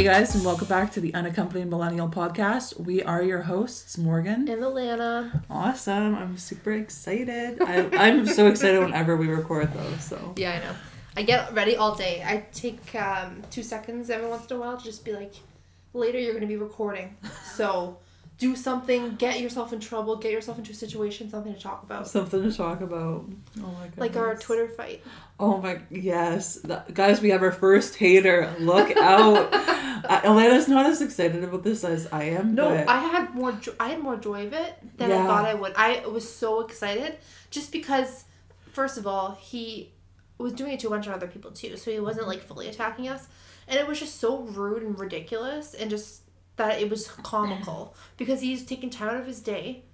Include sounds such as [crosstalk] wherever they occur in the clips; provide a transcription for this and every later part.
Hey guys, and welcome back to the Unaccompanied Millennial Podcast. We are your hosts, Morgan. and Alana. Awesome. I'm super excited. I, I'm so excited whenever we record those. So Yeah, I know. I get ready all day. I take um, two seconds every once in a while to just be like, later you're going to be recording. So do something, get yourself in trouble, get yourself into a situation, something to talk about. something to talk about. Oh my god. Like our Twitter fight. Oh my yes, That- guys, we have our first hater. Look out. [laughs] uh, Elena's not as excited about this as I am. No, but I had more. Jo- I had more joy of it than I thought I would. I was so excited, just because, first of all, he was doing it to a bunch of other people too, so he wasn't like fully attacking us, and it was just so rude and ridiculous, and just that it was comical because he's taking time out of his day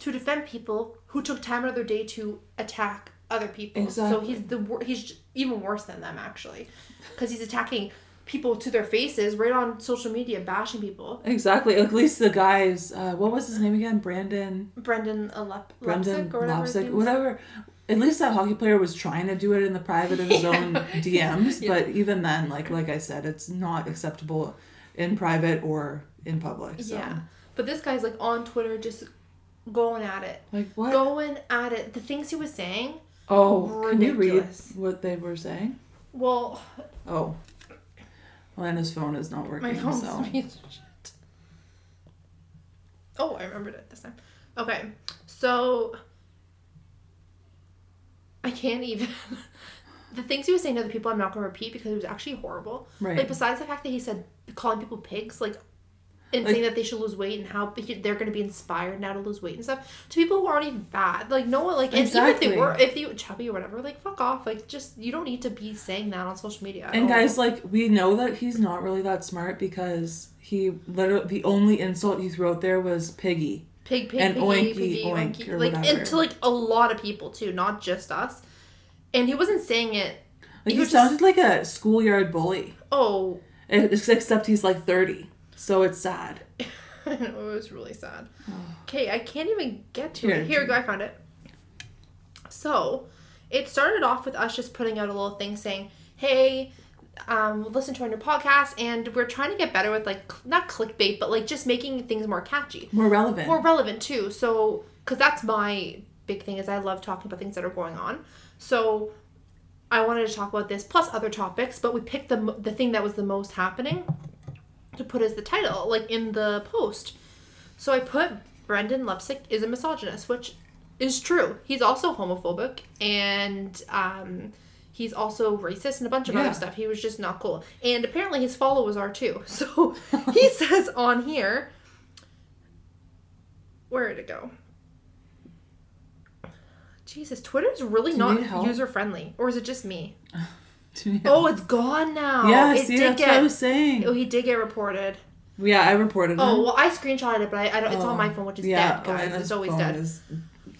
to defend people who took time out of their day to attack other people. So he's the wor- he's even worse than them actually, because he's attacking people to their faces right on social media, bashing people. exactly. At least the guys. Uh, what was his name again? Brandon. Brendan Alep- Brendan Leipsic or whatever. his Lapsick, name is. whatever. At least that hockey player was trying to do it in the private of his own DMs, [laughs] Yeah. but even then, like like I said, it's not acceptable in private or in public. So. Yeah. But this guy's like on Twitter just going at it. Like what? Going at it. The things he was saying, oh, can you read what they were saying? well, Oh, Lana's phone is not working. my phone's so. [laughs] shit. Oh, I remembered it this time. Okay. So I can't even [laughs] the things he was saying to other people I'm not gonna repeat because it was actually horrible. Right. Like besides the fact that he said calling people pigs, like and Like- saying that they should lose weight and how they're going to be inspired now to lose weight and stuff to people who aren't even fat. Like no one like and even if Exactly. they were if they were chubby or whatever, like fuck off. Like just you don't need to be saying that on social media. And guys, like we know that he's not really that smart because he literally the only insult he threw out there was piggy. pig pig and piggy, oinky, piggy, oink, oinky. or like whatever. and to like a lot of people too, not just us. And he wasn't saying it. Like He he, was just- sounded like a schoolyard bully, Oh, except he's like thirty. So it's sad. I know it was really sad. [sighs] Okay, I can't even get to Here. it. Here we go. I found it. So, it started off with us just putting out a little thing saying, "Hey, um, listen to our new podcast, and we're trying to get better with like cl- not clickbait, but like just making things more catchy, More relevant. more relevant too." So, because that's my big thing is I love talking about things that are going on. So, I wanted to talk about this plus other topics, but we picked the the thing that was the most happening to put as the title, like in the post. So I put Brendan Leipsic is a misogynist, which is true. He's also homophobic and um, he's also racist and a bunch of Yeah. other stuff. He was just not cool. And apparently his followers are too. [laughs] So he [laughs] says on here, where did it go? Jesus, Twitter's really Do not user friendly, or is it just me? [laughs] Oh, it's gone now. yeah. it See, did that's get. what I was saying. Oh, he did get reported. Yeah, I reported Oh him. well, I screenshotted it, but I, I don't. It's Oh, on my phone, which is yeah, dead, guys. Elena's it's always dead.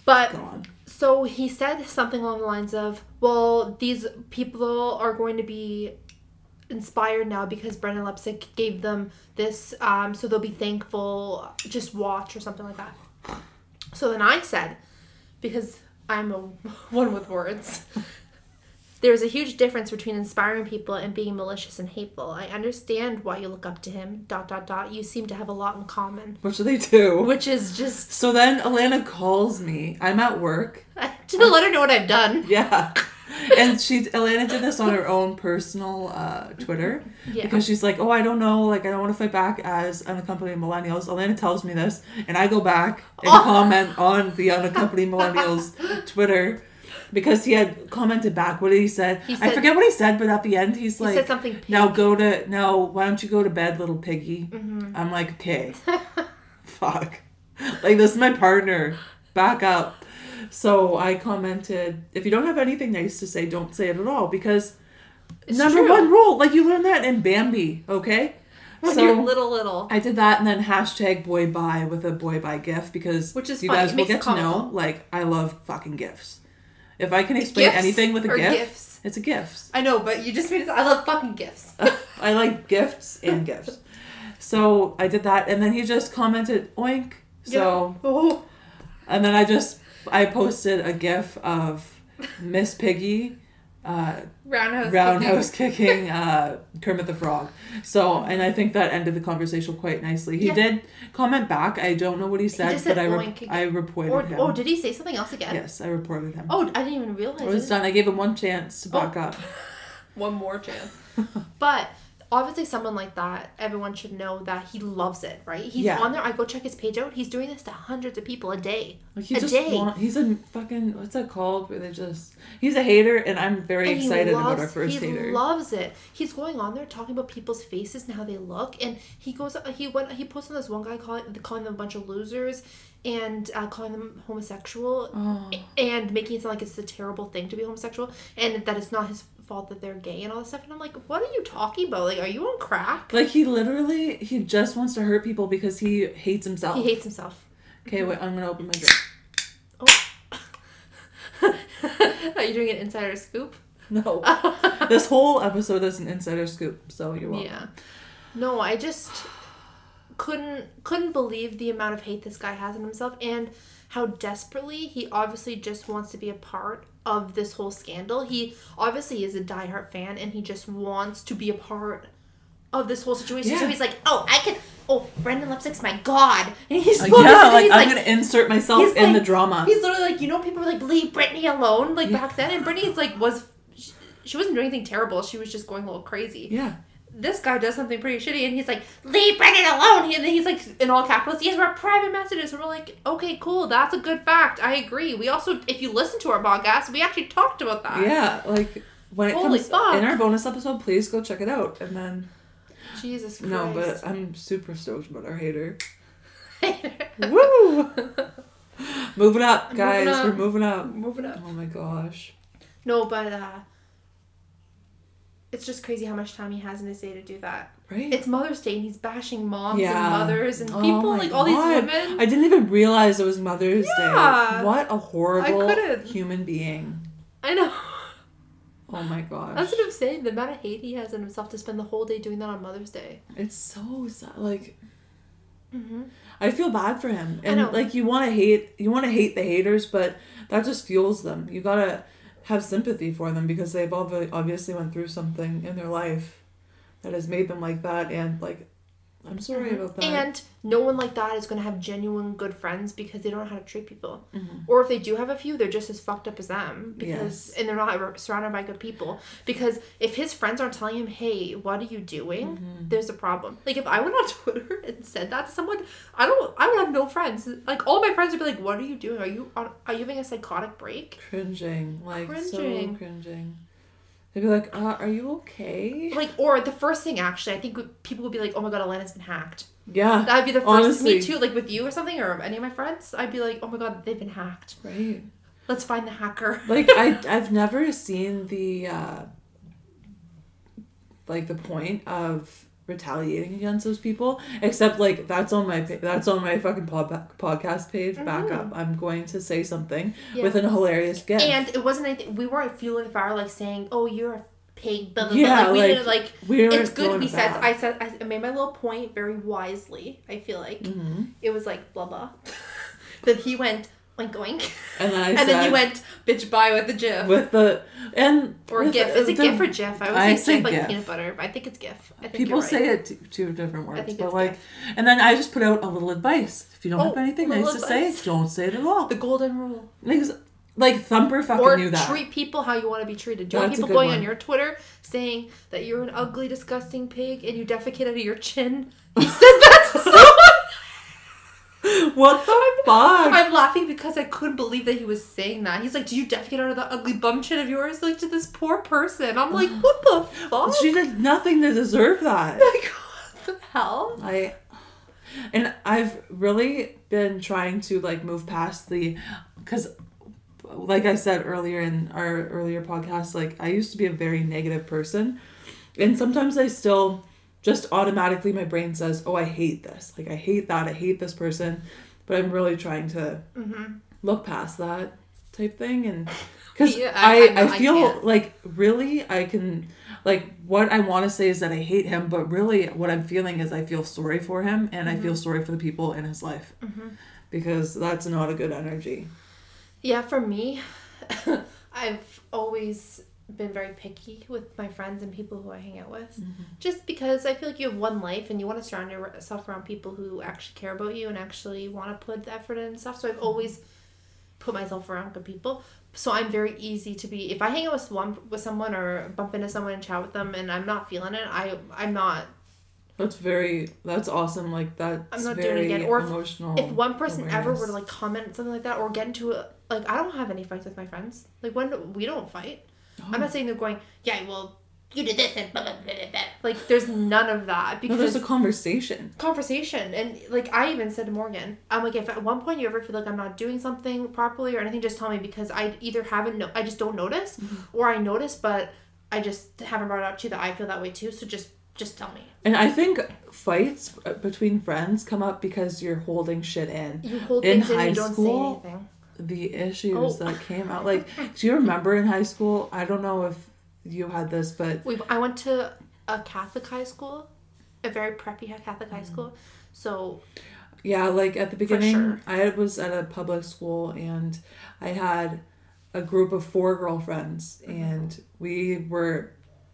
But gone. so he said something along the lines of, "Well, these people are going to be inspired now because Brendan Leipsic gave them this, um, so they'll be thankful. Just watch or something like that." So then I said, because I'm a [laughs] one with words. [laughs] There's a huge difference between inspiring people and being malicious and hateful. I understand why you look up to him. Dot dot dot. You seem to have a lot in common, What should they do? which is just So then Alana calls me. I'm at work. [laughs] to let her know what I've done. Yeah. [laughs] And she Alana did this on her own personal uh, Twitter Yeah. because she's like, oh, I don't know, like I don't want to fight back as unaccompanied millennials. Alana tells me this, and I go back and Oh. [laughs] comment on the unaccompanied millennials Twitter because he had commented back. What did he said? He I forget what he said, but at the end he's He like, said something. Pig. now go to now. Why don't you go to bed, little piggy? Mm-hmm. I'm like, okay, [laughs] fuck. Like this is my partner. Back up. So I commented, if you don't have anything nice to say, don't say it at all because It's number true. one rule, like you learned that in Bambi, okay? When so you're little, little. I did that and then hashtag boy bye with a boy bye gif because Which is you funny. guys will get to know like I love fucking gifs. If I can explain Gifs anything with a or gif, gifs? it's a gifs. I know, but you just made it. I love fucking gifts. [laughs] I like gifts and gifts. So I did that, and then he just commented oink. So Yeah. oh, and then I just I posted a gif of Miss Piggy uh, Roundhouse. roundhouse kicking [laughs] uh, Kermit the Frog. So, and I think that ended the conversation quite nicely. He Yeah. did comment back. I don't know what he said, just but I re- I reported Or, him. oh, did he say something else again? yes, I reported him. Oh, I didn't even realize. it was done. I gave him one chance to Oh. back up. [laughs] One more chance. [laughs] but obviously, someone like that, everyone should know that he loves it, right? He's Yeah. on there. I go check his page out. He's doing this to hundreds of people a day. Like he A just day. want, he's a fucking what's that called? Where they just he's a hater, and I'm very And excited about our first he hater. He loves it. He's going on there talking about people's faces and how they look, and he goes. He went. He posted on this one guy calling calling them a bunch of losers and uh, calling them homosexual oh, and making it sound like it's a terrible thing to be homosexual and that it's not his fault that they're gay and all this stuff. And I'm like, what are you talking about? Like, are you on crack? like he literally he just wants to hurt people because he hates himself. He hates himself. okay, wait, I'm gonna open my drink. Oh. [laughs] are you doing an insider scoop? No, [laughs] this whole episode is an insider scoop, so you're welcome. Yeah. No, I just couldn't couldn't believe the amount of hate this guy has in himself and how desperately he obviously just wants to be a part of this whole scandal. He obviously is a diehard fan and he just wants to be a part of this whole situation. So he's like, "Oh, I can Oh, Brendan Lipstick's my god." And [laughs] he's Uh, yeah, like he's I'm gonna insert myself in like- the drama. He's literally like, you know, people were like, leave Britney alone, like Yeah. back then, and Britney's like was, she, she wasn't doing anything terrible. She was just going a little crazy. Yeah, This guy does something pretty shitty, and he's like, leave Brendan alone. And then he's like, in all capitals, yes, we're private messages. And we're like, okay, cool, that's a good fact. I agree. We also, if you listen to our podcast, we actually talked about that. yeah. Like when it Holy comes fuck. in our bonus episode, please go check it out. And then Jesus Christ. no, but I'm super stoked about our hater. [laughs] Woo! moving up, Moving guys. up. We're moving up. Moving up. Oh my gosh. No, but uh, it's just crazy how much time he has in his day to do that. Right? It's Mother's Day, and he's bashing moms Yeah. and mothers and Oh people, like all these women. I didn't even realize it was Mother's Yeah. Day. What a horrible human being. I know. Oh my gosh. That's what I'm saying. The amount of hate he has in himself to spend the whole day doing that on Mother's Day. It's so sad. Like Mm-hmm. I feel bad for him. I And know. like you want to hate you want to hate the haters, but that just fuels them. You got to have sympathy for them because they've obvi- obviously went through something in their life that has made them like that and like I'm sorry about that. Mm-hmm. And no one like that is going to have genuine good friends because they don't know how to treat people. Mhm. Or if they do have a few, they're just as fucked up as them because Yes. and they're not surrounded by good people. Because if his friends aren't telling him, "Hey, what are you doing?" Mm-hmm. There's a problem. Like if I went on [laughs] Twitter and said that to someone, I don't. I would have no friends. Like all my friends would be like, "What are you doing? Are you on, are you having a psychotic break?" cringing, like so Cringing. They'd be like, uh, "Are you okay?" Like or the first thing actually, I think people would be like, "Oh my god, Elena's been hacked." Yeah, That'd be the first. Honestly. Me too. Like with you or something, or any of my friends, I'd be like, "Oh my god, they've been hacked. right. Let's find the hacker." Like I, [laughs] I've never seen the, uh, like the point of retaliating against those people, except like that's on my that's on my fucking pod- podcast page. Back Mhm. up, I'm going to say something Yeah. with a hilarious gift. And it wasn't anything. We weren't fueling the fire like saying, "Oh, you're a pig." Blah, blah, blah. Yeah, Like, we like, didn't like. we were It's good. We said. I said. I made my little point very wisely. I feel like Mhm. it was like blah blah. [laughs] then he went oink oink, and then I and said then you went bitch bye with the gif with the and or with gif. the- Is it the- gif or gif? I I say, say gif like peanut butter, but I think it's gif. I think People right. say it two different words, but like, gif. and then I just put out a little advice. If you don't Oh, have anything nice to say, don't say it at all. the golden rule. Like, like Thumper fucking or knew that. treat people how you want to be treated. Do you want That's a people going one. on your Twitter saying that you're an ugly, disgusting pig and you defecate out of your chin? [laughs] He said that someone. What the fuck? I'm laughing because I couldn't believe that he was saying that. He's like, "Do you defecate out of that ugly bum chin of yours?" Like to this poor person. I'm like, [sighs] "What the fuck?" She did nothing to deserve that. [laughs] like, what the hell? I and I've really been trying to like move past the because like I said earlier in our earlier podcast, like I used to be a very negative person. And sometimes I still just automatically my brain says, Oh, I hate this. Like I hate that, I hate this person. But I'm really trying to Mm-hmm. look past that type thing and [laughs] because Yeah, I- I, I I, I feel can't. like really I can like what I want to say is that I hate him but really what I'm feeling is I feel sorry for him and I feel Mm-hmm. sorry for the people in his life because that's not a good energy Yeah, for me, [laughs] I've always been very picky with my friends and people who I hang out with. Mm-hmm. Just because I feel like you have one life and you want to surround yourself around people who actually care about you and actually want to put the effort in and stuff. So I've always put myself around good people. So I'm very easy to be if I hang out with one with someone or bump into someone and chat with them and I'm not feeling it, I I'm not That's very. That's awesome. Like that. I'm not doing it again. Or if- emotional. if one person ever were to like comment something like that or get into a like I don't have any fights with my friends. Like when we don't fight. I'm not saying they're going, yeah, well, you did this and blah blah blah blah. blah." Like there's none of that no, because there's a conversation. conversation and like I even said to Morgan, I'm like if at one point you ever feel like I'm not doing something properly or anything, just tell me because I either haven't no I just don't notice Mm-hmm. or I notice but I just haven't brought it up to you that I feel that way too. So just just tell me. And I think fights uh, between friends come up because you're holding shit in. You hold In things in high and you don't school, say anything. The issues Oh. that came out, like, do you remember in high school? I don't know if you had this, but We I went to a Catholic high school, a very preppy Catholic Mm-hmm. high school. So Yeah, like at the beginning, sure. I was at a public school and I had a group of four girlfriends, and we were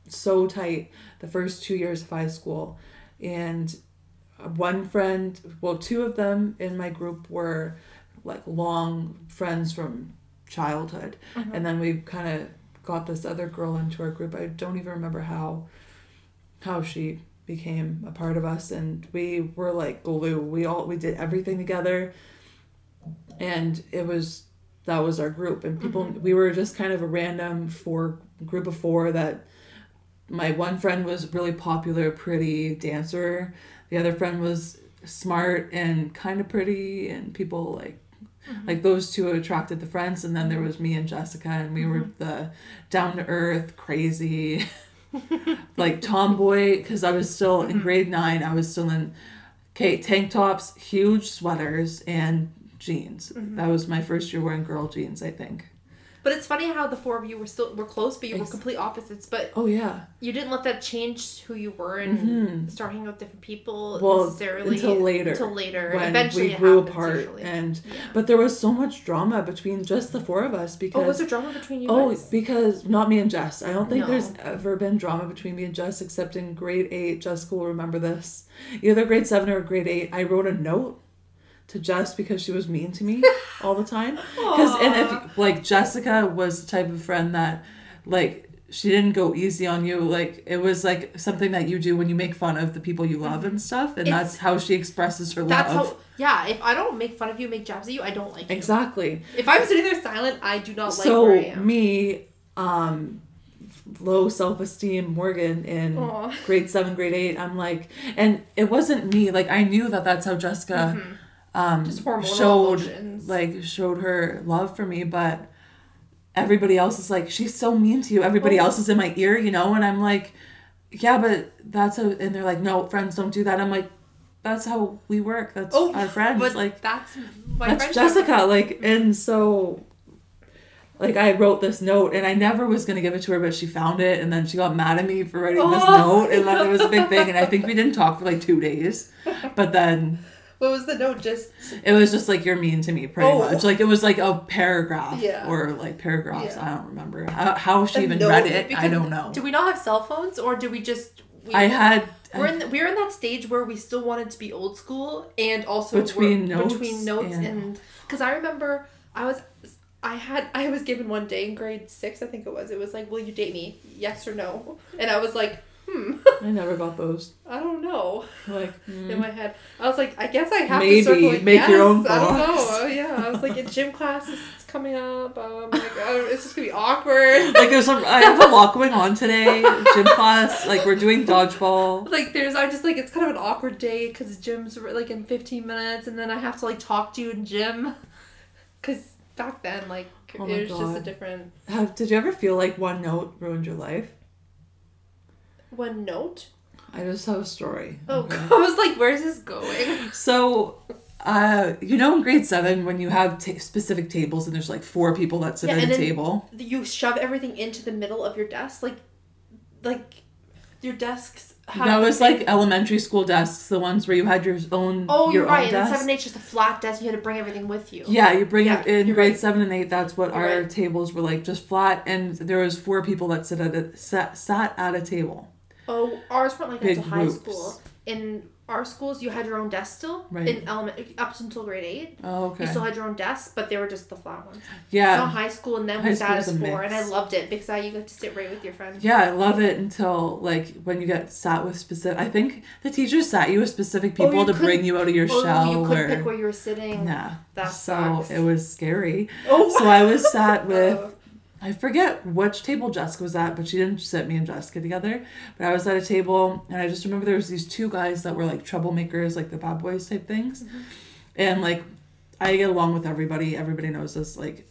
so tight the first two years of high school. And one friend, well, two of them in my group were like long friends from childhood, uh-huh. and then we kind of got this other girl into our group. I don't even remember how how she became a part of us. And we were like glue. We all we did everything together. And it was that was our group. And people mm-hmm. we were just kind of a random four group of four that my one friend was really popular pretty dancer. The other friend was smart and kind of pretty. And people like Mm-hmm. like those two attracted the friends and then there was me and jessica and we were mm-hmm. the down to earth crazy [laughs] like tomboy because I was still in mm-hmm. grade nine. I was still in okay tank tops, huge sweaters, and jeans. That was my first year wearing girl jeans. I think. But it's funny how the four of you were still were close but you were complete opposites. But Oh yeah. you didn't let that change who you were and start hanging out with different people Mm-hmm. Well, necessarily until later. Until later. When Eventually we it grew apart, usually. and Yeah. but there was so much drama between just the four of us because Oh, was there drama between you Oh, guys? because not me and Jess. I don't think No. there's ever been drama between me and Jess except in grade eight. Jessica will remember this. Either grade seven or grade eight, I wrote a note to Jess because she was mean to me [laughs] all the time. Because and if like Jessica was the type of friend that like she didn't go easy on you. Like it was like something that you do when you make fun of the people you love and stuff, and It's- that's how she expresses her That's love. how yeah, if I don't make fun of you, make jabs at you, I don't like you. Exactly. If I'm sitting there silent, I do not like so where I am. me um low self-esteem morgan in Aw. grade 7 grade 8 i'm like and it wasn't me like i knew that that's how jessica Mm-hmm. Um, Just showed emotions. like showed her love for me but everybody else is like she's so mean to you everybody Oh. else is in my ear you know and i'm like yeah but that's how and they're like no friends don't do that i'm like that's how we work that's Oh, our friends but like that's my that's. Jessica. Like, and so, like, I wrote this note, and I never was gonna give it to her, but she found it, and then she got mad at me for writing this Oh. note, and then it was a big thing, and I think we didn't talk for like two days, but then What was the note? Just it was just like you're mean to me, pretty Oh. much. Like it was like a paragraph, Yeah. or like paragraphs. Yeah. I don't remember uh, how she a even note, read it. I don't know. Do we not have cell phones, or do we just? We, I had. We're in the, we're in that stage where we still wanted to be old school and also Between notes between notes and- and because I remember I was I had I was given one day in grade six I think it was it was like will you date me yes or no and I was like hmm I never got those. I don't know Like, [laughs] in mm. my head I was like I guess I have Maybe, to circle like, make your own. own I don't box. know yeah I was like in gym [laughs] class is coming up um like I don't, it's just gonna be awkward [laughs] like there's some. I have a lot going on today. Gym class. Like we're doing dodgeball. like there's I'm just like it's kind of an awkward day because gym's like in 15 minutes and then I have to like talk to you in gym because back then like Oh it was just a different Have, did you ever feel like one note ruined your life? One note I just have a story. oh okay? [laughs] I was like where's this going So, uh, you know, in grade seven, when you have ta specific tables and there's like four people that sit Yeah, at a table. you shove everything into the middle of your desk like like your desks. Have That was like elementary school desks, the ones where you had your own. Oh, your you're right. And desk. seven eight just a flat desk. You had to bring everything with you. Yeah, you bring Yeah, it in grade right. seven and eight. That's what You're our right. tables were like, just flat, and there was four people that sit at a sat, sat at a table. Oh, ours weren't like that until high school. In our schools, you had your own desk still. Right. In element up until grade eight, Oh, okay. you still had your own desk, but they were just the flat ones. Now yeah, high school, and then High we sat as four, and I loved it because I you got to sit right with your friends. yeah, I love it until like when you get sat with specific. I think the teachers sat you with specific Oh, people you to bring you out of your Oh, shell. you couldn't pick where you were sitting. Nah. That so sucks. it was scary. Oh, So I was sat [laughs] with Oh. I forget which table Jessica was at, but she didn't sit me and Jessica together. But I was at a table, and I just remember there was these two guys that were like troublemakers, like the bad boys type things, mm-hmm. and like I get along with everybody. Everybody knows this. Like,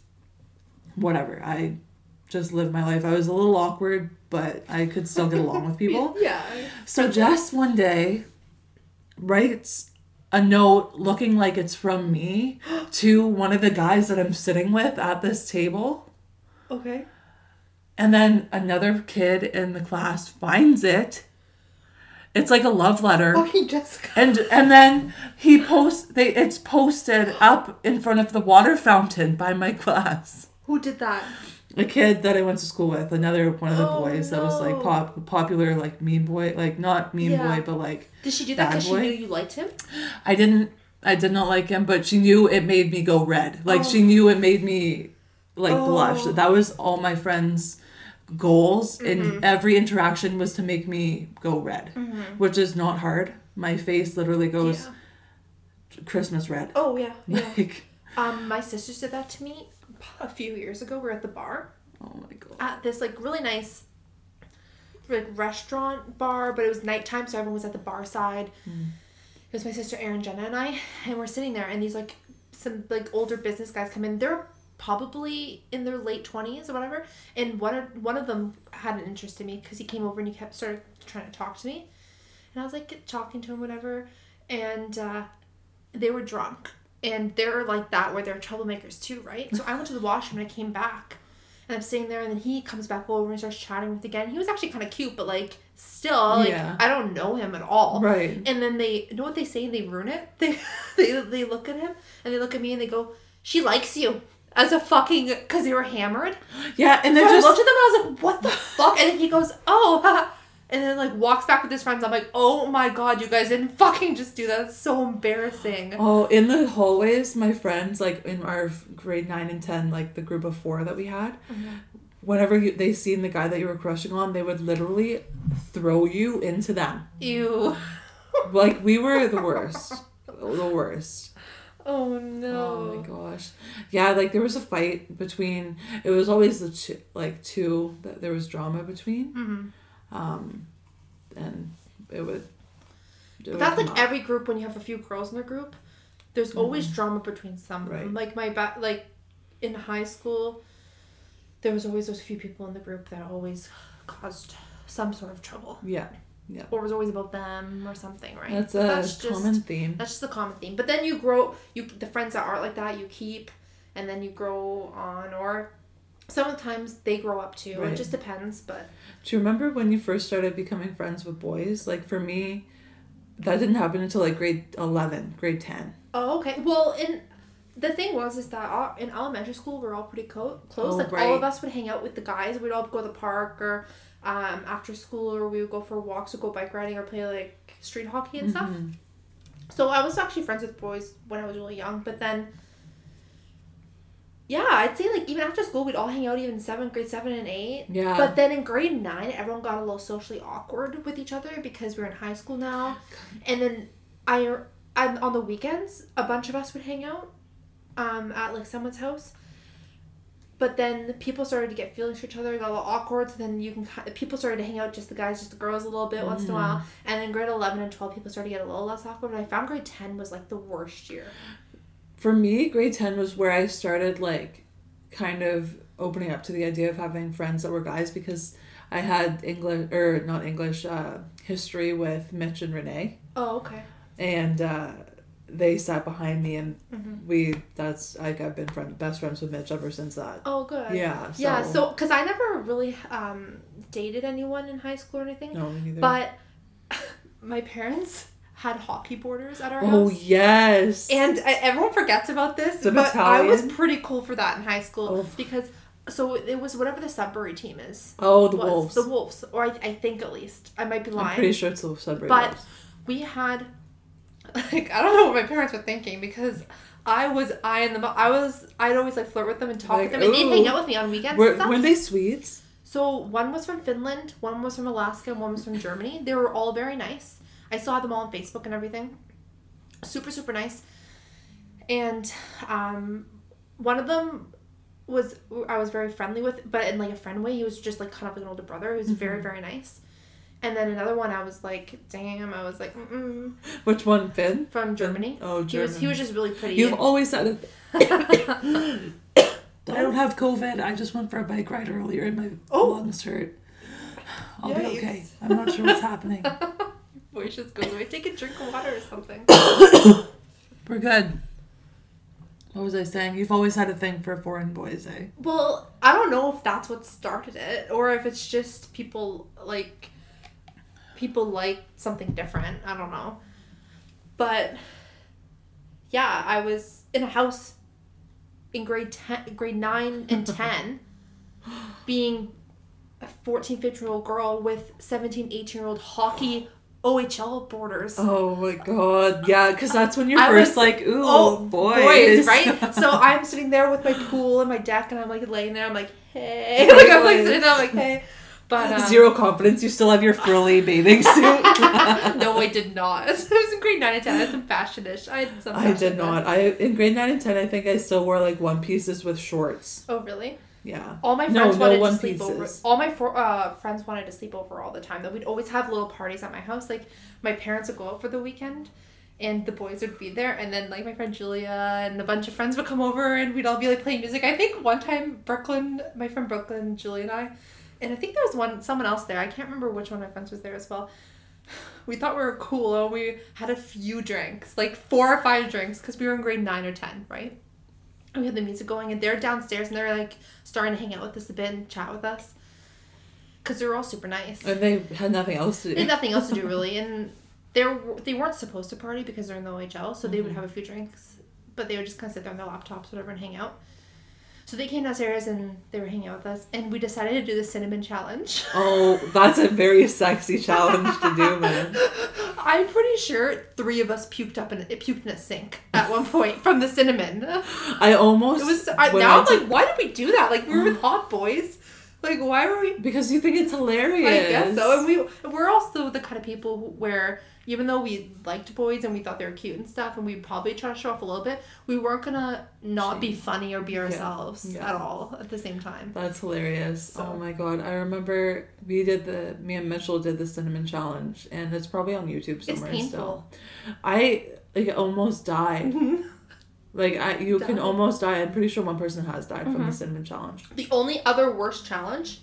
whatever. I just live my life. I was a little awkward, but I could still get along with people. [laughs] Yeah. So Jess one day writes a note looking like it's from me [gasps] to one of the guys that I'm sitting with at this table. Okay. And then another kid in the class finds it. It's like a love letter. Oh, okay, Jessica. And and then he posts they it's posted up in front of the water fountain by my [laughs] class. Who did that? A kid that I went to school with, another one of the Oh, boys that was like pop popular like mean boy, like not mean Yeah. boy, but like Did she do that because she knew you liked him? I didn't I did not like him, but she knew it made me go red. Like she oh. knew it made me like blush. Oh. That was all my friends' goals Mm-hmm. and every interaction was to make me go red. Which is not hard. My face literally goes Yeah. Christmas red. Oh yeah. [laughs] Yeah. Like Um, my sisters did that to me a few years ago. We are at the bar oh my god. at this like really nice like restaurant bar, but it was nighttime, so everyone was at the bar side. It was my sister Erin, Jenna, and I, and we're sitting there, and these like some like older business guys come in. They're probably in their late twenties or whatever, and one of one of them had an interest in me because he came over and he kept started trying to talk to me, and I was like talking to him whatever, and uh, they were drunk and they're like that where they're troublemakers too, right? So I went to the washroom and I came back and I'm sitting there and then he comes back over and starts chatting with again. He was actually kind of cute, but like still, like Yeah. I don't know him at all. Right. And then they you know what they say? And they ruin it. They [laughs] they they look at him and they look at me and they go, "She likes you." As a fucking, because they were hammered. Yeah, and So they're I just looked at them and I was like, "What the fuck?" And then he goes, "Oh," [laughs] and then like walks back with his friends. I'm like, "Oh my god, you guys didn't [laughs] fucking just do that. It's so embarrassing." Oh, in the hallways, my friends, like in our grade nine and ten, like the group of four that we had, mm-hmm. whenever you, they seen the guy that you were crushing on, they would literally throw you into them. Ew. Like we were the worst, the worst. Oh no. Oh my gosh, yeah. Like there was a fight between. It was always the two, like two that there was drama between. Mhm. Um, and it would. it But that's like up. every group when you have a few girls in the group. There's always drama between some. Mm-hmm. Right. Like my ba- like in high school, there was always those few people in the group that always caused some sort of trouble, Yeah, or was always about them or something, right? that's But a that's just common theme. that's just a common theme. But then you grow, you the friends that aren't like that, you keep, and then you grow on, or sometimes they grow up too. Right. It just depends, but Do you remember when you first started becoming friends with boys? Like for me, that didn't happen until like grade eleven, grade ten. Oh, okay. Well, in the thing was is that all, in elementary school we are all pretty co- close. Oh, like all of us would hang out with the guys. We'd all go to the park or um, after school, or we would go for walks or go bike riding or play like street hockey and stuff. Mhm. So I was actually friends with boys when I was really young, but then. Yeah, I'd say like even after school we'd all hang out even seventh grade seven and eight. Yeah. But then in grade nine, everyone got a little socially awkward with each other because we're in high school now. And then I, I on the weekends, a bunch of us would hang out um, at like someone's house. But then people started to get feelings for each other, got a little awkward. So then you can people started to hang out just the guys, just the girls a little bit once in a while. And then grade eleven and twelve, people started to get a little less awkward. But I found grade ten was like the worst year. For me, grade 10 was where I started like kind of opening up to the idea of having friends that were guys because I had English or not English uh, history with Mitch and Renee Oh, okay. and uh, they sat behind me and Mhm. we that's like I've been friend best friends with Mitch ever since that. Oh, good. Yeah. So, Yeah, so because I never really um dated anyone in high school or anything. No, me neither. But [laughs] my parents had hockey boarders at our oh house. Oh yes. And I, everyone forgets about this, The but I was pretty cool for that in high school Oh. because so it was whatever the Sudbury team is. oh, the was. wolves. The Wolves, or I, I think at least I might be lying. I'm pretty sure it's the Sudbury But- Wolves. we had [laughs] like I don't know what my parents were thinking because I was eyeing them up. I was I'd always like flirt with them and talk Like, with them and they'd hang out with me on weekends. Were, were they Swedes? So one was from Finland, one was from Alaska, and one was from Germany. They were all very nice. I saw them all on Facebook and everything. Super super nice. And um, one of them was I was very friendly with, but in like a friend way. He was just like kind of like an older brother. He was very very nice. And then another one, I was like, damn. I was like, mm Which one, Finn? from Germany. Oh, He was he was just really pretty. You've always said it. I [coughs] don't have COVID. I just went for a bike ride earlier and my Oh. lungs hurt. I'll be okay. I'm not sure what's happening. [laughs] voice just goes away. Take a drink of water or something. [coughs] We're good. What was I saying? You've always had a thing for foreign boys, eh? Well, I don't know if that's what started it or if it's just people like people like something different. I don't know. But yeah, I was in a house in grade 10 grade 9 and [laughs] 10 being a 14 15 year old girl with 17 18 year old hockey OHL boarders. Oh my god. Yeah, because that's when you're I first was- like, ooh, Oh, boys. right? [laughs] So I'm sitting there with my pool and my deck, and I'm like laying there. I'm like, hey, [laughs] like I'm like sitting there. I'm like, hey, but [laughs] um, Zero confidence. You still have your frilly bathing [laughs] suit. no, I did not. [laughs] I was in grade nine and ten. I had some fashionish. I had some. I did not. then. I in grade nine and ten, I think I still wore like one pieces with shorts. Oh really? Yeah. All my friends no wanted one to sleep over. All my for, uh, friends wanted to sleep over all the time. That we'd always have little parties at my house. Like my parents would go out for the weekend, and the boys would be there. And then like my friend Julia and a bunch of friends would come over, and we'd all be like playing music. I think one time Brooklyn, my friend Brooklyn, Julia and I, and I think there was one someone else there. I can't remember which one of my friends was there as well. [sighs] We thought we were cool, and we had a few drinks, like four or five drinks, because we were in grade nine or ten, right? And we had the music going, and they're downstairs, and they're like starting to hang out with us a bit and chat with us, because they were all super nice. And they had nothing else to They do. had nothing else to do [laughs] really, and they were they weren't supposed to party because they're in the OHL, so they would Mhm. have a few drinks, but they would just kind of sit there on their laptops, whatever, and hang out. So they came downstairs and they were hanging out with us, and we decided to do the cinnamon challenge. [laughs] Oh, that's a very sexy challenge to do, man. [laughs] I'm pretty sure three of us puked up in it puked in a sink at one point from the cinnamon. I almost It was I, now I I'm did- like, why did we do that? Like we were with [sighs] hot boys. Like why were we? because you think it's hilarious. I guess so. And we we're also the kind of people where even though we liked boys and we thought they were cute and stuff, and we probably try to show off a little bit, we weren't gonna not be funny or be ourselves Yeah. at all at the same time. That's hilarious. So- Oh my god. I remember we did the me and Mitchell did the cinnamon challenge and it's probably on YouTube It's somewhere painful. still. I like almost died. [laughs] Like I you can almost die. I'm pretty sure one person has died from the Mhm. cinnamon challenge. The only other worst challenge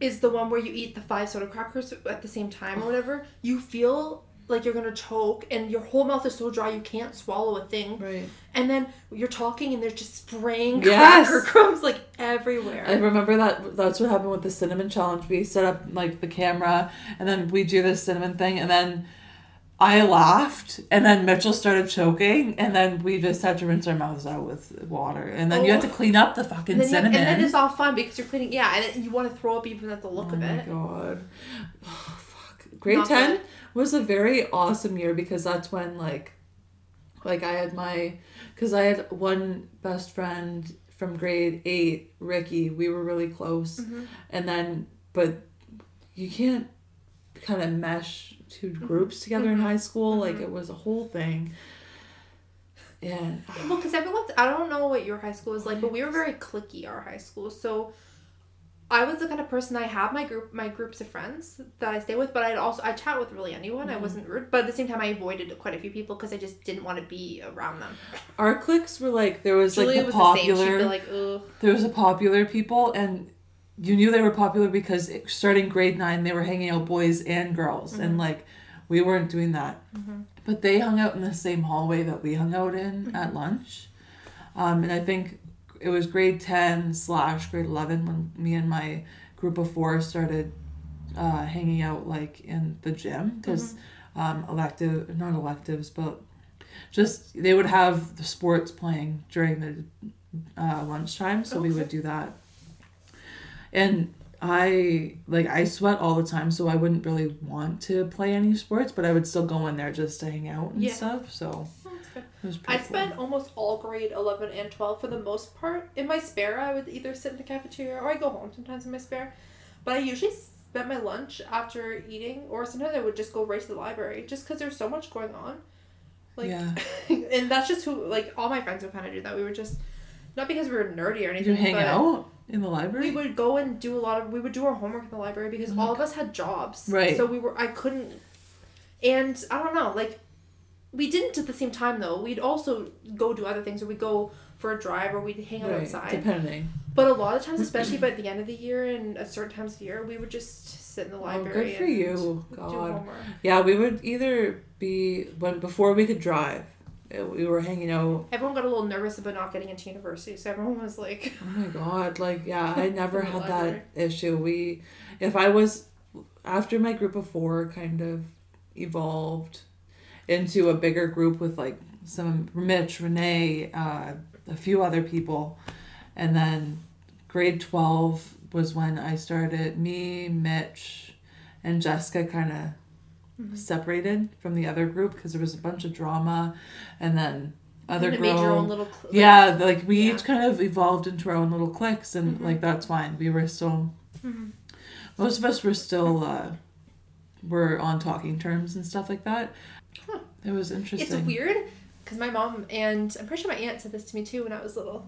is the one where you eat the five soda crackers at the same time or whatever. You feel like you're gonna choke and your whole mouth is so dry you can't swallow a thing. Right. And then you're talking and they're just spraying Yes. cracker crumbs like everywhere. I remember that that's what happened with the cinnamon challenge. We set up like the camera and then we do this cinnamon thing and then I laughed and then Mitchell started choking and then we just had to rinse our mouths out with water and then you had to Oh. clean up the fucking and cinnamon. and then it's all fun because you're cleaning. Yeah, and you want to throw up even at the look oh of my it. god. Oh, fuck. Grade Not 10 good. was a very awesome year because that's when like like I had my cuz I had one best friend from grade 8, Ricky. We were really close. Mhm. And then but you can't kind of mesh two groups together in Mhm. high school like Mhm. it was a whole thing. Yeah. Well, because everyone's. I don't know what your high school was like, but we were very cliquey. Our high school, so. I was the kind of person I have my group my groups of friends that I stay with, but I'd also I chat with really anyone. I Mhm. wasn't rude, but at the same time I avoided quite a few people because I just didn't want to be around them. our cliques were like there was Julia like the was popular the same. She'd be like, there was a popular people and you knew they were popular because it- starting grade nine they were hanging out boys and girls and like we weren't doing that. Mhm. but they hung out in the same hallway that we hung out in at lunch. Um, and i think it was grade 10 slash grade 11 when me and my group of four started uh, hanging out like in the gym because um, elective not electives but just they would have the sports playing during the uh, lunchtime so we would do that and i like i sweat all the time so i wouldn't really want to play any sports but i would still go in there just to hang out and Yeah. stuff so Oh, that's good. it was I pretty spent almost all grade 11 and 12 for the most part. In my spare, I would either sit in the cafeteria or I go home sometimes in my spare. But I usually spent my lunch after eating, or sometimes I would just go right to the library just because there's so much going on. Like, Yeah. [laughs] and that's just who, like, all my friends would kind of do that. We were just, not because we were nerdy or cool. anything. you hang but out in the library We would go and do a lot of, we would do our homework in the library because all of mm-hmm. us had jobs. Right. So we were, I couldn't, and I don't know, like, we didn't at the same time though. We'd also go do other things, or we'd go for a drive, or we'd hang out Right, outside. depending But a lot of times, especially [clears throat] by the end of the year and at certain times of the year, we would just sit in the library. oh good for you god. Yeah, we would either be when before we could drive, we were hanging out. Everyone got a little nervous about not getting into university, so everyone was like, Oh my god! Like yeah, I [laughs] never had that issue. We, if I was after my group of four kind of evolved into a bigger group with like some Mitch, Renee, uh, a few other people, and then grade twelve was when I started. Me, Mitch, and Jessica kind of Mhm. separated from the other group because there was a bunch of drama, and then other and girls. made your own little. Cl- like- yeah, like we yeah. each kind of evolved into our own little cliques, and Mhm. like that's fine. We were still, Mhm. most of us were still, uh, were on talking terms and stuff like that. Huh. It was interesting. It's weird because my mom and I'm pretty sure my aunt said this to me too when I was little.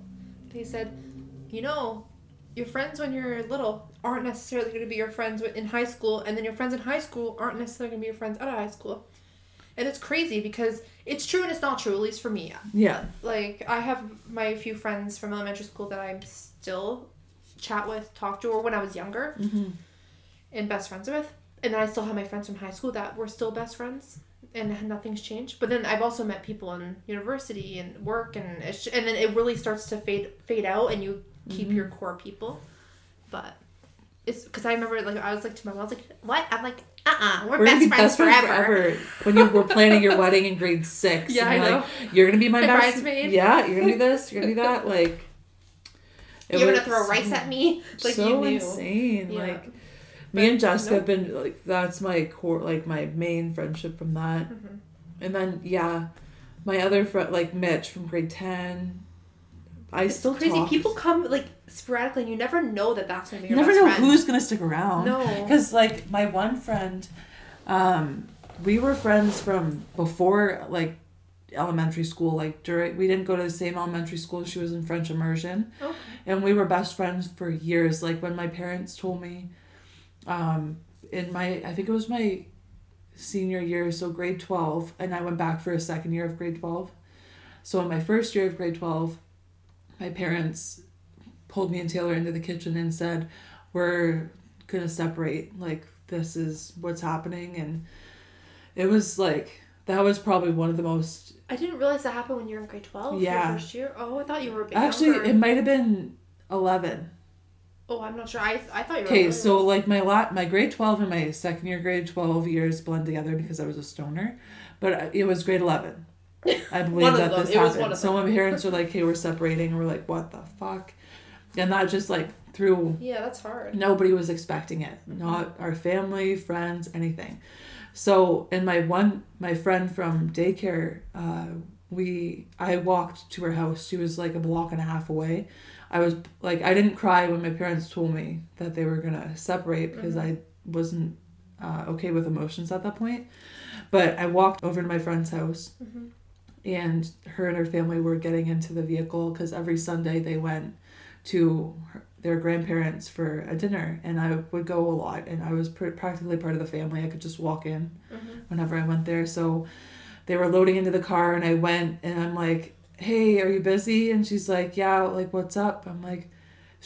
They said, you know, your friends when you're little aren't necessarily going to be your friends in high school, and then your friends in high school aren't necessarily going to be your friends out of high school. And it's crazy because it's true and it's not true, at least for me. Yeah, Like, I have my few friends from elementary school that I'm still chat with, talk to, or when I was younger, hmm and best friends with. And then I still have my friends from high school that were still best friends, and nothing's changed. But then I've also met people in university and work, and it's, and then it really starts to fade fade out, and you keep Mhm. your core people. But it's because I remember like I was like to my mom, I was like, "What?" I'm like, "Uh, uh-uh, we are we're best, friends, best friends forever." forever. when you were planning your wedding in grade [laughs] six, Yeah, and I you're know. like, you're gonna be my, My best. bridesmaid. Yeah, you're gonna do this. You're gonna do that. [laughs] Like, You're gonna throw rice at me, [laughs] like so you knew. insane. Yeah. Like But me and Jessica nope. have been like that's my core like my main friendship from that. Mhm. And then yeah, my other friend like Mitch from grade ten. I It's still crazy. talk. People come like sporadically, and you never know that that's gonna be you never know friend. who's gonna stick around. No. Because like my one friend, um, we were friends from before like elementary school. Like during we didn't go to the same elementary school. She was in French immersion, Okay. and we were best friends for years. Like when my parents told me, um, in my I think it was my senior year, so grade twelve, and I went back for a second year of grade twelve. So in my first year of grade twelve, my parents pulled me and Taylor into the kitchen and said, "We're gonna separate. Like this is what's happening." And it was like that was probably one of the most. I didn't realize that happened when you were in grade twelve. Yeah. Your first year. Oh, I thought you were Actually, younger. it might have been eleven. Oh, I'm not sure. I, I thought you were. Okay, so like my la- my grade twelve and my second year grade twelve years blend together because I was a stoner, but uh, it was grade eleven. I [laughs] believe that this happened. so my parents were like, "Hey, we're separating," and we're like, "What the fuck?" And that just like threw. yeah, that's hard. Nobody was expecting it. Not our family, friends, anything. So, and my one my friend from daycare, uh, we I walked to her house. She was like a block and a half away. I was like I didn't cry when my parents told me that they were gonna separate because I wasn't uh, okay with emotions at that point. But I walked over to my friend's house, Mhm. And her and her family were getting into the vehicle because every Sunday they went to her, their grandparents for a dinner, and I would go a lot, and I was pr- practically part of the family. I could just walk in Mhm. whenever I went there. So they were loading into the car, and I went, and I'm like, "Hey, are you busy?" And she's like, "Yeah." Like, what's up? I'm like,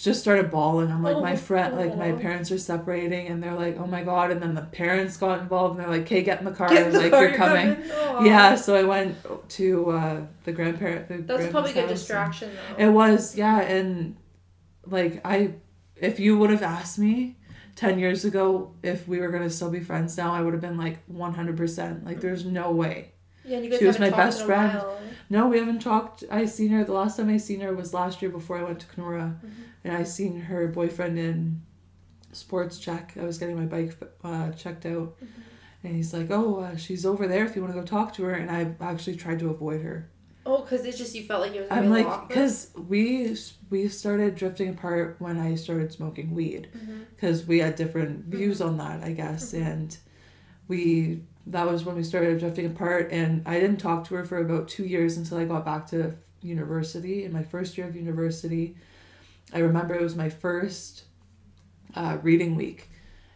just started bawling. I'm like, my Oh, friend, like my parents are separating, and they're like, "Oh my god!" And then the parents got involved, and they're like, "Okay, get in the car." In the like, car, you're coming. Aw. Yeah, so I went to uh, the grandparent. The That's probably a good distraction though. It was, yeah, and like I, if you would have asked me 10 years ago if we were going to still be friends now, I would have been like 100%. Like, there's no way. Yeah, you guys She was my best friend. while. No, we haven't talked. I seen her, the last time I seen her was last year before I went to Kenora. Mm-hmm. And I seen her boyfriend in sports check. I was getting my bike uh, checked out. Mm-hmm. And he's like, oh, uh, she's over there if you want to go talk to her. And I actually tried to avoid her. Oh, because it's just you felt like it was. I'm like, because we we started drifting apart when I started smoking weed, because we had different views on that, I guess, and we that was when we started drifting apart, and I didn't talk to her for about two years until I got back to university. In my first year of university, I remember it was my first uh, reading week.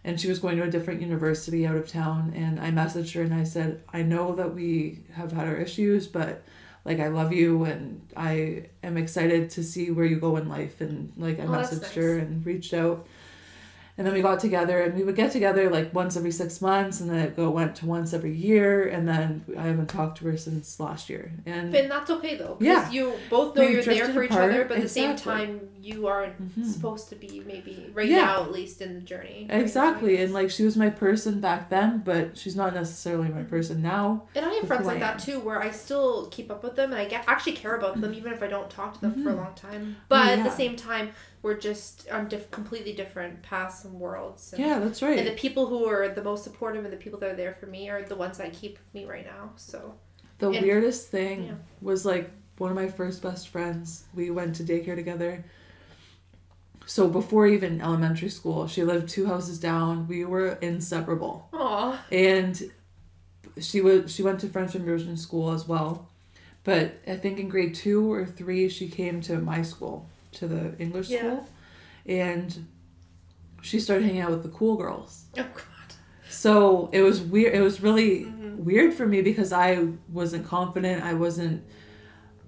And she was going to a different university out of town, and I messaged her and I said, I know that we have had our issues, but like I love you and I am excited to see where you go in life and like I Oh, messaged her and reached out and then we got together and we would get together like once every six months and then it go went to once every year and then I haven't talked to her since last year and that's okay though. Yeah. You both know We you're there for each other, but at the same time, you aren't Mhm. supposed to be maybe right Yeah. now, at least in the journey. right now, exactly and like she was my person back then but she's not necessarily my person now And I have friends like that too, where I still keep up with them and I get, actually care about them, even if I don't talk to them for a Mhm. long time. But at the same time, we're just on diff- completely different paths and worlds. And, yeah that's right. And the people who are the most supportive and the people that are there for me are the ones that keep me right now. So The And- weirdest thing yeah. was like one of my first best friends. We went to daycare together. So before even elementary school, she lived two houses down. We were inseparable. Aw. And she was she went to French immersion school as well. But I think in grade two or three she came to my school, to the English Yeah. school. And she started hanging out with the cool girls. Oh god. So it was weird. It was really Mhm. weird for me because I wasn't confident. I wasn't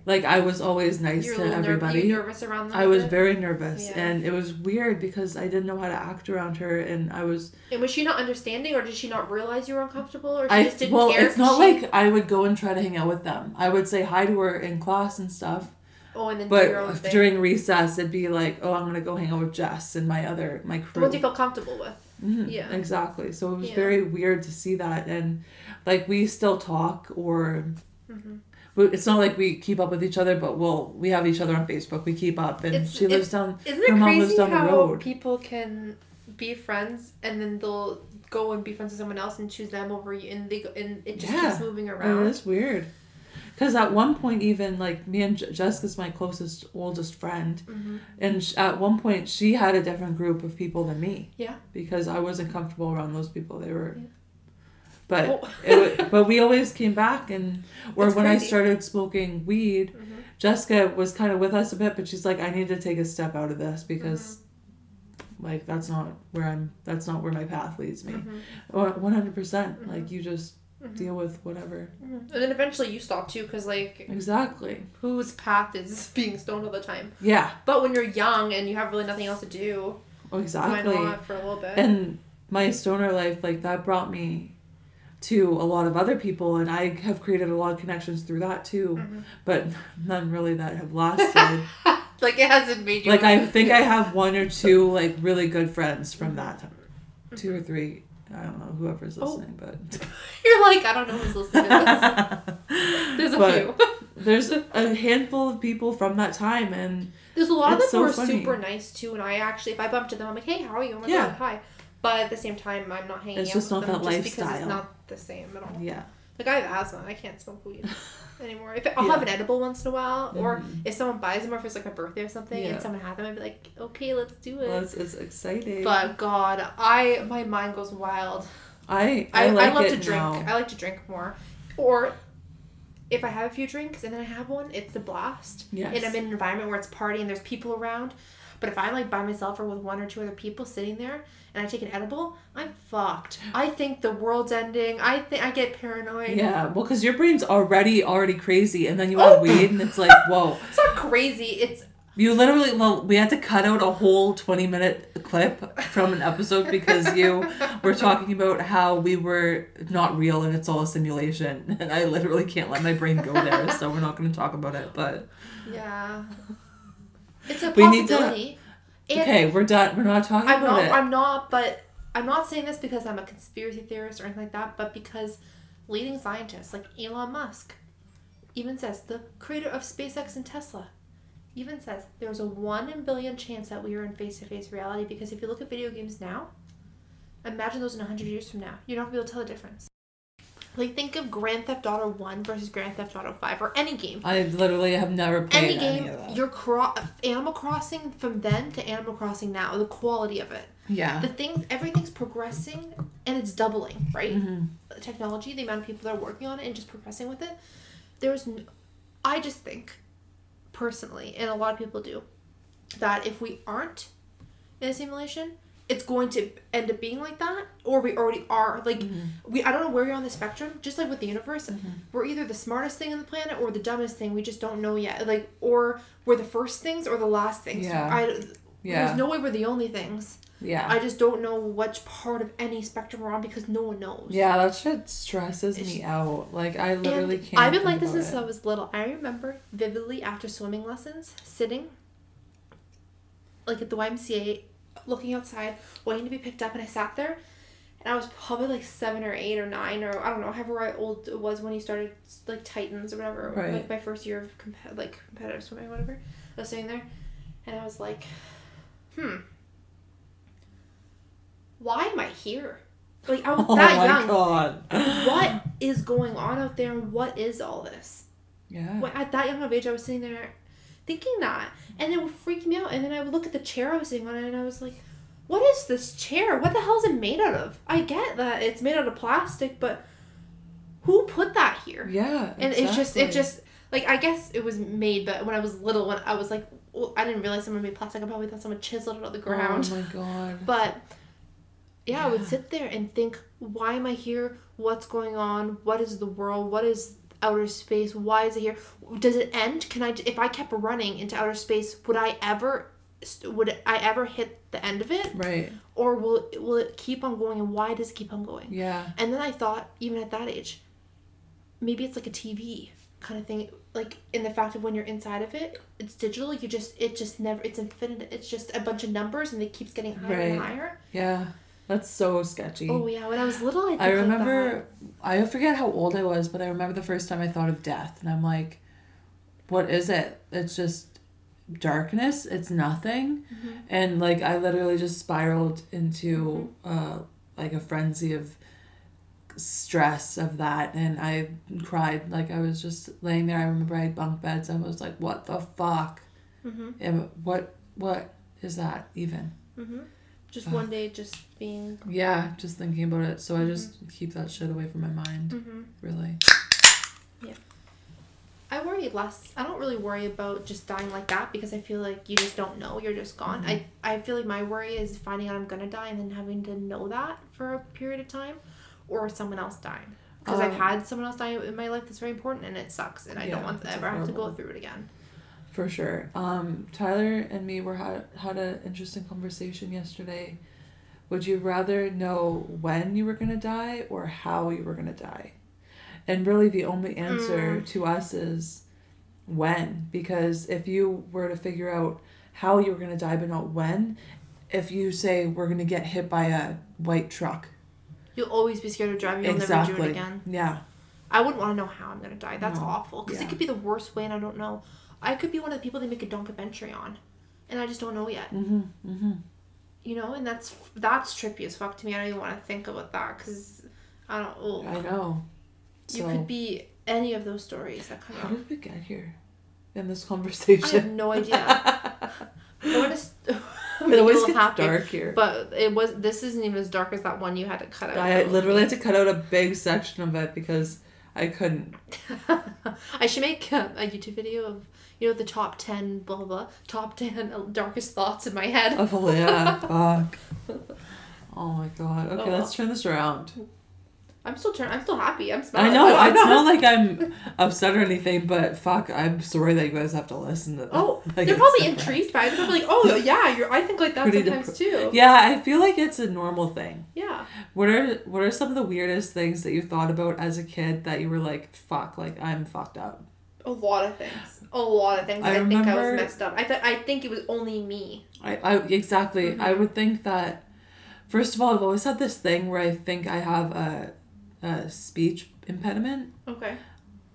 like I was always nice You're to everybody. you nervous around them. I was very nervous, Yeah. and it was weird because I didn't know how to act around her, and I was. And was she not understanding, or did she not realize you were uncomfortable, or she I just didn't well, care? it's not She- like I would go and try to hang out with them. I would say hi to her in class and stuff, oh, and then do your own but thing. during recess it'd be like, oh, I'm gonna go hang out with Jess and my other my the crew. ones you feel comfortable with. Mhm, Yeah. Exactly. So it was Yeah. very weird to see that. And like we still talk or Mhm. it's not like we keep up with each other, but we'll we have each other on Facebook. We keep up and It's- she lives down Isn't it crazy how road. people can be friends and then they'll go and be friends with someone else and choose them over you, and they go, and it just Yeah. keeps moving around. is weird. Because at one point, even like me and Je- Jessica's my closest, oldest friend, Mhm. and sh- at one point she had a different group of people than me. Yeah. Because I wasn't comfortable around those people. They were. Yeah. But Oh. it, [laughs] but we always came back and or That's when I started smoking weed, Mhm. Jessica was kind of with us a bit, but she's like, I need to take a step out of this because, Mm-hmm. like, that's not where I'm. That's not where my path leads me. Mhm. One hundred percent. Mhm. Like you just Mhm. deal with whatever. Mhm. And then eventually you stop too, because like Exactly. whose path is [laughs] being stoned all the time? Yeah. But when you're young and you have really nothing else to do, Exactly. why not for a little bit? And my stoner life, like that, brought me to a lot of other people, and I have created a lot of connections through that too. Mhm. But [laughs] none really that have lasted. [laughs] like it hasn't made you like I think I have one or two like really good friends from that time. Two or three. I don't know whoever's Oh. listening, but [laughs] You're like I don't know who's listening to this. [laughs] There's a But- few. [laughs] there's a, a handful of people from that time, and There's a lot of them It's who are funny. super nice too, and I actually, if I bump into them, I'm like, "Hey, how are you?" Oh my Yeah. god, hi. But at the same time, I'm not hanging It's out just with not them that just because lifestyle. it's not the same at all. yeah, Like I have asthma, I can't smoke weed [laughs] anymore. If I'll Yeah. have an edible once in a while, or Mhm. if someone buys them, or if it's like my birthday or something, Yeah. and someone had them, I'd be like, "Okay, let's do it." well, it's, it's exciting. but God, I my mind goes wild. I I, I, I, love to drink. now. I like to drink more, or if I have a few drinks and then I have one, it's a blast. Yes. And I'm in an environment where it's party and there's people around. But if I'm like by myself or with one or two other people sitting there and I take an edible, I'm fucked. I think the world's ending. I think I get paranoid. Yeah, well, because your brain's already already crazy, and then you Oh. have weed, and it's like, [laughs] whoa. It's not crazy. It's You literally, well, we had to cut out a whole 20 minute clip from an episode because you were talking about how we were not real and it's all a simulation. And I literally can't let my brain go there, so we're not going to talk about it. But yeah. It's a We need to- possibility. Okay, we're done. We're not talking I'm about not. it. I'm not. But I'm not saying this because I'm a conspiracy theorist or anything like that. But because leading scientists like Elon Musk even says the creator of SpaceX and Tesla even says there's a one in billion chance that we are in face-to-face reality because if you look at video games now imagine those in 100 years from now you're not going to be able to tell the difference like think of grand theft auto 1 versus grand theft auto 5 or any game I literally have never played any game your cro- animal crossing from then to animal crossing now the quality of it yeah. the things everything's progressing and it's doubling right Mhm. the technology the amount of people that are working on it and just progressing with it there's n- i just think personally and a lot of people do that if we aren't in a simulation it's going to end up being like that or we already are like mm-hmm. we i don't know where you're on the spectrum just like with the universe mm-hmm. we're either the smartest thing on the planet or the dumbest thing we just don't know yet like or we're the first things or the last things Yeah. I, Yeah. there's no way we're the only things Yeah. I just don't know which part of any spectrum we're on because no one knows. yeah, that shit stresses me out. Like I literally can't. I've been like this since I was little. I remember vividly after swimming lessons, sitting like at the YMCA, looking outside, waiting to be picked up, and I sat there, and I was probably like seven or eight or nine or I don't know, however old it was when he started like Titans or whatever, Right. like my first year of comp- like competitive swimming, or whatever. I was sitting there, and I was like, hmm, why am I here? Like I was [laughs] Oh that my young. god. What [laughs] is going on out there, and what is all this? Yeah. When, at that young of age, I was sitting there thinking that, and it would freak me out. And then I would look at the chair I was sitting on, and I was like, "What is this chair? What the hell is it made out of?" I get that it's made out of plastic, but who put that here? Yeah. And it's just, it just like I guess it was made, but when I was little, when I was like, well, I didn't realize someone made plastic. I probably thought someone chiseled it out of the ground. Oh my god. [laughs] But yeah, I would sit there and think, why am I here? What's going on? What is the world? What is outer space? Why is it here? Does it end? Can I if I kept running into outer space, would I ever would I ever hit the end of it Right. or will will it keep on going and why does it keep on going? Yeah. And then I thought even at that age, maybe it's like a TV kind of thing like in the fact of when you're inside of it it's digital you just it just never it's infinite it's just a bunch of numbers and it keeps getting higher and higher Yeah. That's so sketchy. Oh yeah, when I was little, I, think I like remember, I forget how old I was, but I remember the first time I thought of death, and I'm like, what is it? It's just darkness. It's nothing, Mm-hmm. and like I literally just spiraled into uh like a frenzy of stress of that, and I cried. Like I was just laying there. I remember I had bunk beds. and I was like, what the fuck? hmm And what what is that even? Just Ugh. one day, just being. Yeah, just thinking about it. So I just keep that shit away from my mind. hmm Really. Yeah. I worry less. I don't really worry about just dying like that because I feel like you just don't know. You're just gone. I I feel like my worry is finding out I'm gonna die and then having to know that for a period of time, or someone else dying. Because I've Um, had someone else die in my life that's very important and it sucks and I Yeah, don't want to ever have to go through it again. For sure. Um, Tyler and me were had had an interesting conversation yesterday. Would you rather know when you were gonna die or how you were gonna die? And really, the only answer to us is when, because if you were to figure out how you were gonna die but not when, if you say we're gonna get hit by a white truck, You'll always be scared of driving. You'll never exactly, do it again. yeah, I wouldn't want to know how I'm gonna die. That's No. awful because Yeah. it could be the worst way, and I don't know. I could be one of the people they make a documentary on, and I just don't know yet. mm-hmm, mm-hmm. You know, and that's that's trippy as fuck to me. I don't even want to think about that because I don't. Oh, I know. you So, could be any of those stories that come how out. did we get here in this conversation, I have no idea. [laughs] what is? [laughs] it always gets dark here. But it was. This isn't even as dark as that one you had to cut out. I literally had to cut out a big section of it because I couldn't. [laughs] I should make a, a YouTube video of you know the top ten blah blah blah top ten [laughs] darkest thoughts in my head. Oh yeah, [laughs] fuck. Oh my god. Okay, Oh, let's turn this around. I'm still turn. I'm still happy. I'm smiling. [laughs] I know. Not- not like I'm upset or anything, but fuck, I'm sorry that you guys have to listen to that. Oh, Like, they're probably intrigued by it. They're probably like, oh yeah, you're. I think like that Pretty sometimes too. Yeah, I feel like it's a normal thing. Yeah. What are what are some of the weirdest things that you thought about as a kid that you were like, fuck, like I'm fucked up? A lot of things. A lot of things. I I, think I was messed up. I thought I think it was only me. I, I exactly. I Mhm. would think that. First of all, I've always had this thing where I think I have a, a speech impediment, Okay.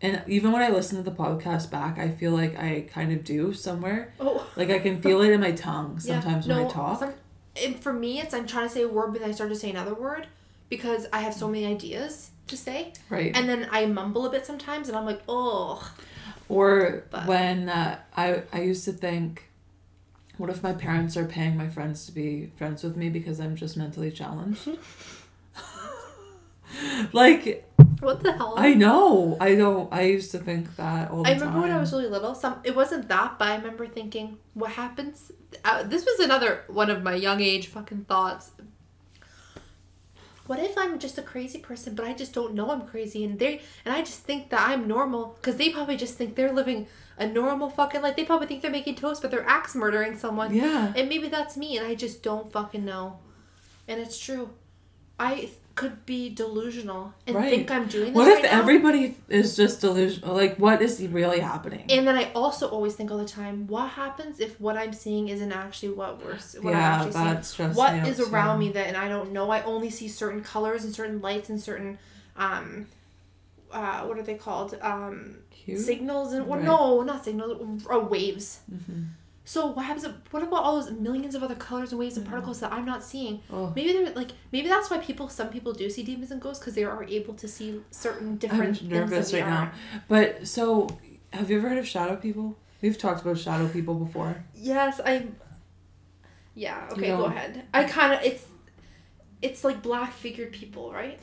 and even when I listen to the podcast back, I feel like I kind of do somewhere. Oh. Like I can feel it in my tongue [laughs] Yeah, sometimes when I talk. Some, and for me, it's I'm trying to say a word, but then I start to say another word because I have so many ideas to say, right. and then I mumble a bit sometimes, and I'm like, oh, Or But- when uh, I I used to think, what if my parents are paying my friends to be friends with me because I'm just mentally challenged? [laughs] like what the hell? I know I don't. I used to think that all the time. I time. remember when I was really little. Some it wasn't that, but I remember thinking, what happens? Uh, this was another one of my young age fucking thoughts. What if I'm just a crazy person, but I just don't know I'm crazy, and they and I just think that I'm normal because they probably just think they're living a normal fucking life. They probably think they're making toast, but they're axe murdering someone. Yeah. And maybe that's me, and I just don't fucking know. And it's true. I could be delusional and Right. think I'm doing this What right if now. everybody is just delusional? Like, what is really happening? And then I also always think all the time, what happens if what I'm seeing isn't actually what we're what I'm yeah, actually seeing? What is around too. me that and I don't know. I only see certain colors and certain lights and certain um uh what are they called? Um Cute? signals and well, Right. no, not signals, uh, waves. Mhm. So what happens? What about all those millions of other colors and waves and mm-hmm. particles that I'm not seeing? Oh. Maybe they're like maybe that's why people some people do see demons and ghosts because they are able to see certain different I'm things nervous right now. But so, have you ever heard of shadow people? We've talked about shadow people before. Yes, I. Yeah. Okay, You go ahead. I kind of it's, it's like black figured people, right?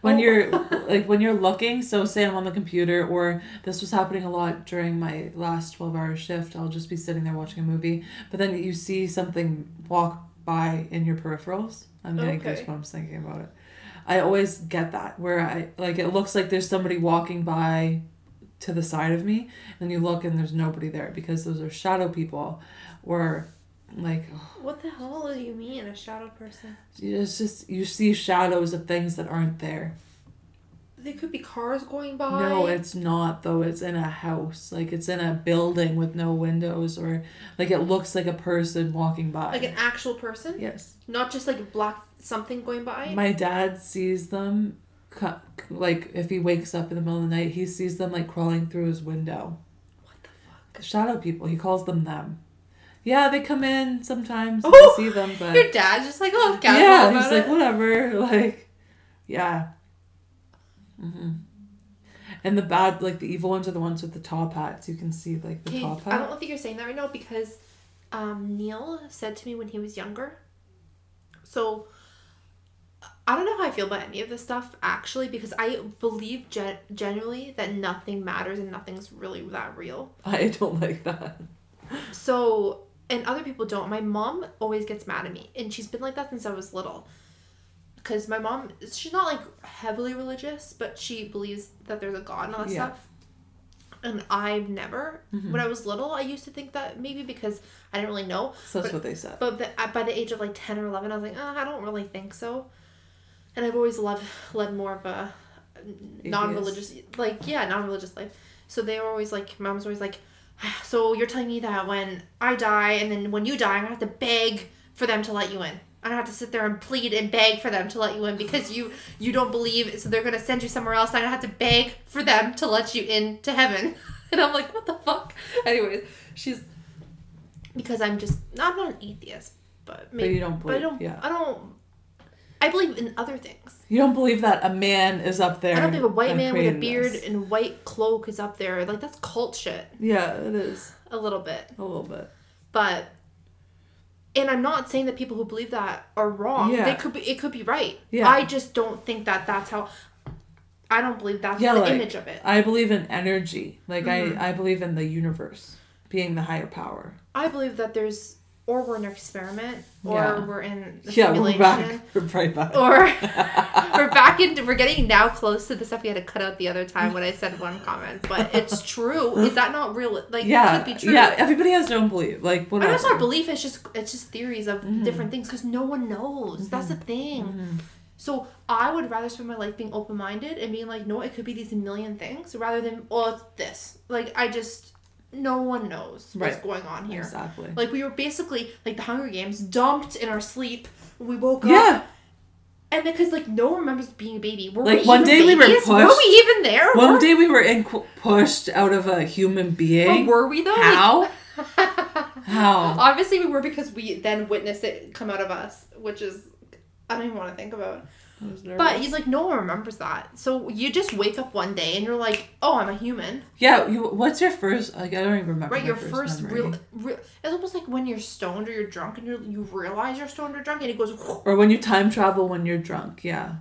When Oh. you're [laughs] like when you're looking so say i'm on the computer or this was happening a lot during my last 12 hour shift i'll just be sitting there watching a movie but then you see something walk by in your peripherals i'm getting Okay. goosebumps thinking about it i always get that where i like it looks like there's somebody walking by to the side of me and you look and there's nobody there because those are shadow people or like What the hell do you mean, a shadow person? it's just you see shadows of things that aren't there They could be cars going by. No, it's not though. It's in a house. Like it's in a building with no windows or like it looks like a person walking by. like an actual person, yes. not just like black something going by. My dad sees them like if he wakes up in the middle of the night, he sees them like crawling through his window. what the fuck? Shadow people, he calls them them. Yeah, they come in sometimes. Oh, see them, but Your dad's just like, oh, yeah, about he's like whatever. [laughs] Like, yeah. hmm And the bad, like the evil ones, are the ones with the top hats. You can see like the Okay, top hat. I don't think you're saying that right now because um, Neil said to me when he was younger. So I don't know how I feel about any of this stuff actually because I believe gen- genuinely that nothing matters and nothing's really that real. I don't [laughs] like that. So and other people don't. My mom always gets mad at me and she's been like that since I was little. Because my mom, she's not like heavily religious, but she believes that there's a God and all that Yeah. stuff. And I've never. Mhm. When I was little, I used to think that maybe because I didn't really know. So that's But- what they said. But the, by the age of like 10 or 11, I was like, oh, I don't really think so. And I've always loved, led more of a non religious, like, yeah, non religious life. So they were always like, mom's always like, [sighs] so you're telling me that when I die and then when you die, I'm to have to beg for them to let you in. I'm gonna have to sit there and plead and beg for them to let you in because you you don't believe, so they're gonna send you somewhere else. I'm gonna have to beg for them to let you in to heaven. [laughs] And I'm like, what the fuck? Anyways, she's because I'm just I'm not an atheist, but but maybe you don't but I believe. don't yeah. I don't I believe in other things. You don't believe that a man is up there. I don't believe a white man with a beard this. and white cloak is up there. Like that's cult shit Yeah, it is a little bit. a little bit. But and I'm not saying that people who believe that are wrong. Yeah. They could be it could be right. Yeah. I just don't think that that's how I don't believe that's Yeah, the like- image of it. I believe in energy. Like Mhm. I, I believe in the universe being the higher power. I believe that there's or we're in an experiment or Yeah. we're in a Yeah, simulation. we're back. [laughs] We're right back. or [laughs] we're back into we're getting now close to the stuff we had to cut out the other time when I said one comment, but it's [laughs] true. Is that not real? Like yeah, could be true. yeah. Everybody has their own belief. Like whatever. that's not belief. It's just it's just theories of Mhm. different things because no one knows. That's the thing. Mhm. So I would rather spend my life being open minded and being like, no, it could be these million things rather than oh, it's this. Like I just no one knows what's Right. going on here. Exactly. Like we were basically like the Hunger Games, dumped in our sleep. We woke up. yeah. And because like no one remembers being a baby. Were Like, we one day we were babies? Were we even there? One were, day we were in, pushed out of a human but being. were we though? How? Like- [laughs] How? Obviously, we were because we then witnessed it come out of us, which is I don't even want to think about. I was But nervous. you like no one remembers that. So you just wake up one day and you're like, oh, I'm a human. yeah. You, what's your first? Like I don't even remember. Right, your first memory. real, real. It's almost like when you're stoned or you're drunk and you you realize you're stoned or drunk and it goes Or when you time travel when you're drunk. Yeah.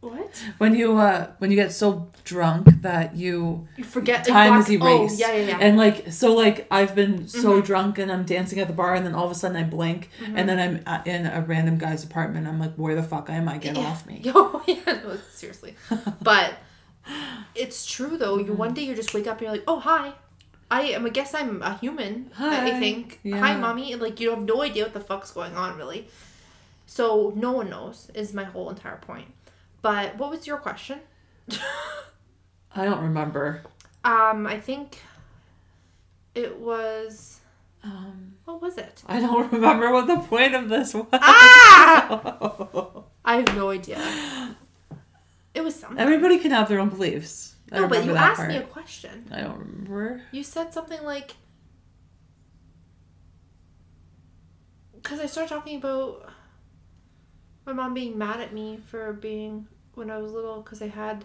What? When you uh when you get so drunk that you You forget time is erased. Oh, yeah, yeah, yeah. And like so like I've been so Mhm. drunk and I'm dancing at the bar and then all of a sudden I blink Mhm. and then I'm in a random guy's apartment. I'm like, where the fuck am I? Get Yeah. off me. [laughs] Yo, yeah, no, seriously. [laughs] But it's true though. You Mm-hmm. one day you just wake up and you're like, oh hi, I am. I guess I'm a human. I Hi. think. Yeah. Hi, mommy. And, Like you have no idea what the fuck's going on really. So no one knows is my whole entire point. But what was your question? I don't remember. Um, I think it was. Um, What was it? I don't [laughs] remember what the point of this was. Ah! [laughs] I have no idea. It was something. Everybody can have their own beliefs. I no, but you asked me a question. I don't remember. You said something like. Because I started talking about my mom being mad at me for being when I was little because I had.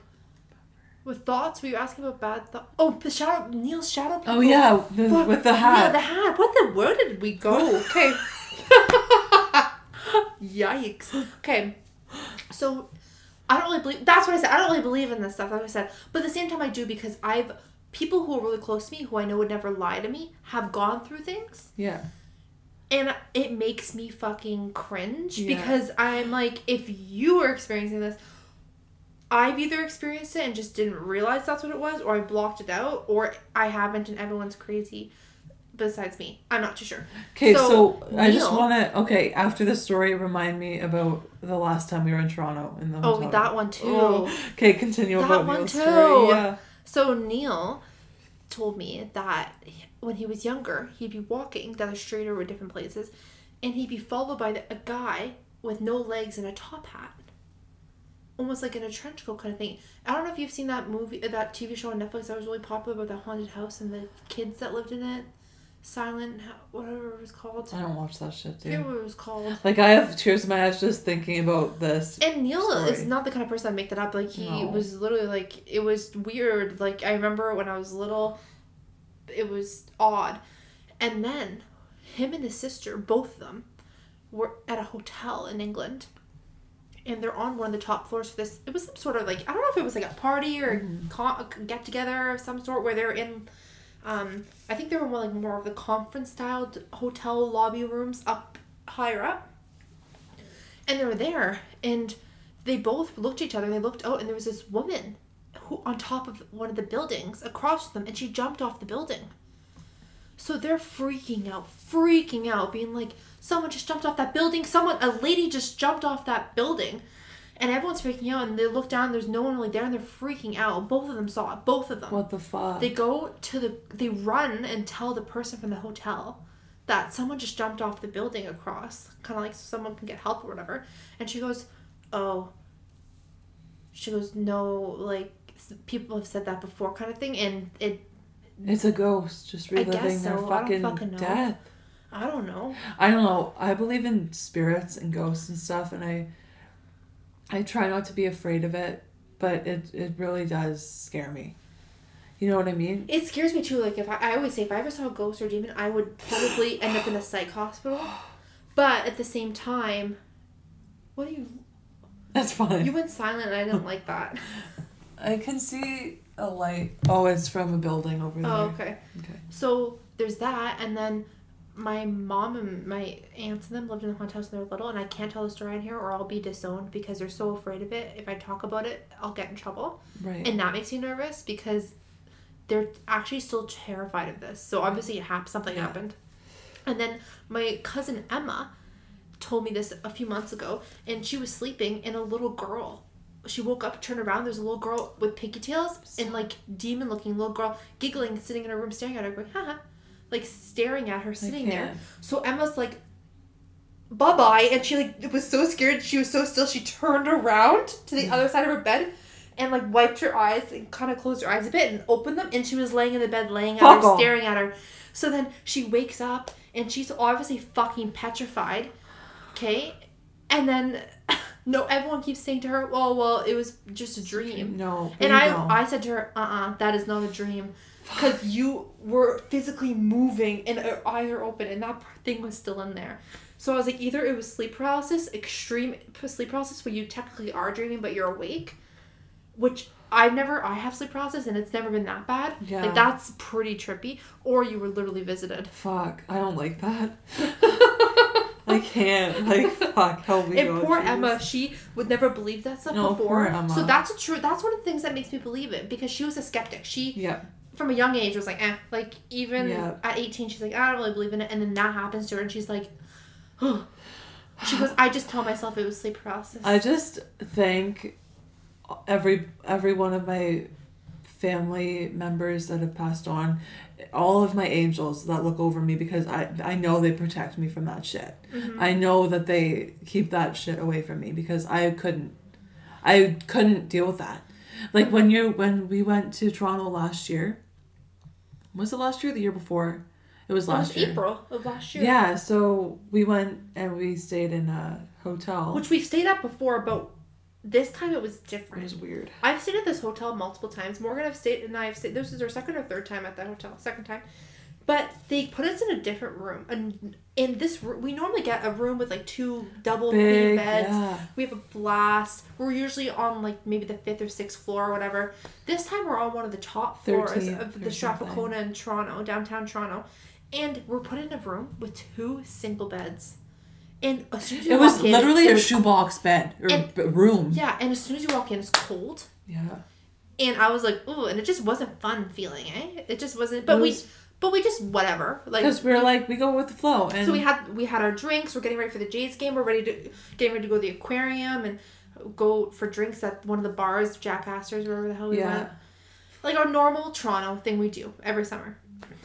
With thoughts, were you asking about bad thoughts? Oh, the shadow, Neil's shadow. Oh, people. Oh yeah, the, Fuck. with the hat. Yeah, the hat. What the? Where did we go? Okay. [laughs] Yikes. Okay. So, I don't really believe. That's what I said. I don't really believe in this stuff. Like I said, but at the same time, I do because I've people who are really close to me, who I know would never lie to me, have gone through things, yeah. and it makes me fucking cringe Yeah. because I'm like, if you are experiencing this. I've either experienced it and just didn't realize that's what it was, or I blocked it out, or I haven't and everyone's crazy besides me. I'm not too sure. Okay, So, so, I just want to. Okay, after this story, remind me about the last time we were in Toronto in the Oh, that one too. Oh, okay, continue That about one Neil's too. story. Yeah. So Neil told me that when he was younger, he'd be walking down the street or different places, and he'd be followed by the, a guy with no legs and a top hat, almost like in a trench coat kind of thing. I don't know if you've seen that movie, uh, that TV show on Netflix that was really popular about the haunted house and the kids that lived in it. Silent, whatever it was called. I don't watch that shit, I forget dude. what it was called. Like I have tears in my eyes just thinking about this. And Neil is not the kind of person that make that up. Like he No. was literally like it was weird. Like I remember when I was little, it was odd. And then him and his sister, both of them, were at a hotel in England. And they're on one of the top floors for this. It was some sort of like I don't know if it was like a party or a con- a get together of some sort where they're in. Um, I think they were more like more of the conference style hotel lobby rooms up higher up and they were there and they both looked at each other and they looked out and there was this woman who on top of one of the buildings across them and she jumped off the building so they're freaking out freaking out being like someone just jumped off that building someone a lady just jumped off that building and everyone's freaking out and they look down there's no one really there and they're freaking out both of them saw it both of them What the fuck? they go to the they run and tell the person from the hotel that someone just jumped off the building across, kind of like so someone can get help or whatever. And she goes, "Oh." She goes, "No, like people have said that before, kind of thing." And it, it's a ghost just reliving their so. Don't fucking, fucking death. I don't know. I don't know. I believe in spirits and ghosts and stuff, and I, I try not to be afraid of it, but it it really does scare me. You know what I mean? It scares me too. Like if I, I always say, if I ever saw a ghost or demon, I would probably end up in a psych hospital. [gasps] But at the same time, what do you? That's fine. You went silent, and I didn't like that. [laughs] I can see a light. Oh, it's from a building over oh, there. Oh, okay. Okay. So there's that, and then my mom and my aunts and them lived in the haunted house when they were little, and I can't tell the story on here or I'll be disowned because they're so afraid of it. If I talk about it, I'll get in trouble, Right. and that makes me nervous because they're actually still terrified of this. So obviously, it happened. Something Yeah. happened, and then my cousin Emma told me this a few months ago, and she was sleeping, and a little girl she woke up, turned around. There's a little girl with pinky tails and like demon looking little girl giggling, sitting in her room, staring at her, going, haha, like staring at her, sitting there. So Emma's like, bye bye. And she like was so scared. She was so still. She turned around to the other side of her bed and like wiped her eyes and kind of closed her eyes a bit and opened them. And she was laying in the bed, laying at Fuck her, off. staring at her. So then she wakes up and she's obviously fucking petrified. Okay. And then, [laughs] no, everyone keeps saying to her, well, well, it was just a dream. No. And I, know. I said to her, uh uh that is not a dream. Because you were physically moving and her eyes are open and that thing was still in there. So I was like, either it was sleep paralysis, extreme sleep paralysis where you technically are dreaming but you're awake, which I've never, I have sleep paralysis and it's never been that bad. Yeah. Like that's pretty trippy. Or you were literally visited. Fuck. I don't like that. [laughs] I can't. Like, fuck. Help me. And poor please. Emma, she would never believe that stuff No, before. poor Emma. So that's a true. That's one of the things that makes me believe it because she was a skeptic. She Yeah. From a young age was like, eh. Like even Yeah. at eighteen, she's like, I don't really believe in it. And then that happens to her, and she's like, [gasps] she goes, [sighs] I just tell myself it was sleep paralysis. I just thank every every one of my family members that have passed on, all of my angels that look over me because I I know they protect me from that shit. Mm-hmm. I know that they keep that shit away from me because I couldn't I couldn't deal with that. Like when you when we went to Toronto last year. Was it last year or the year before? It was last It was year. April of last year. Yeah, so we went and we stayed in a hotel. Which we've stayed at before, but this time it was different. it was weird. I've stayed at this hotel multiple times. Morgan, I've stayed, and I've stayed. This is our second or third time at that hotel. Second time, but they put us in a different room. And in this room, we normally get a room with like two double queen beds. yeah. We have a blast. We're usually on like maybe the fifth or sixth floor or whatever. This time we're on one of the top floors 13th of the. Strathcona in Toronto, downtown Toronto, and we're put in a room with two single beds. And as soon as you It was in, literally a shoebox bed or And- b- room. Yeah, and as soon as you walk in, it's cold. Yeah. And I was like, ooh, and it just wasn't fun feeling, eh? It just wasn't. But It we, was- but we just whatever. Like, Because we were like, we go with the flow. And so we had we had our drinks. We're getting ready for the Jays game. We're ready to getting ready to go to the aquarium and go for drinks at one of the bars, Jack Astor's, wherever the hell we Yeah. went. Like our normal Toronto thing we do every summer. [laughs]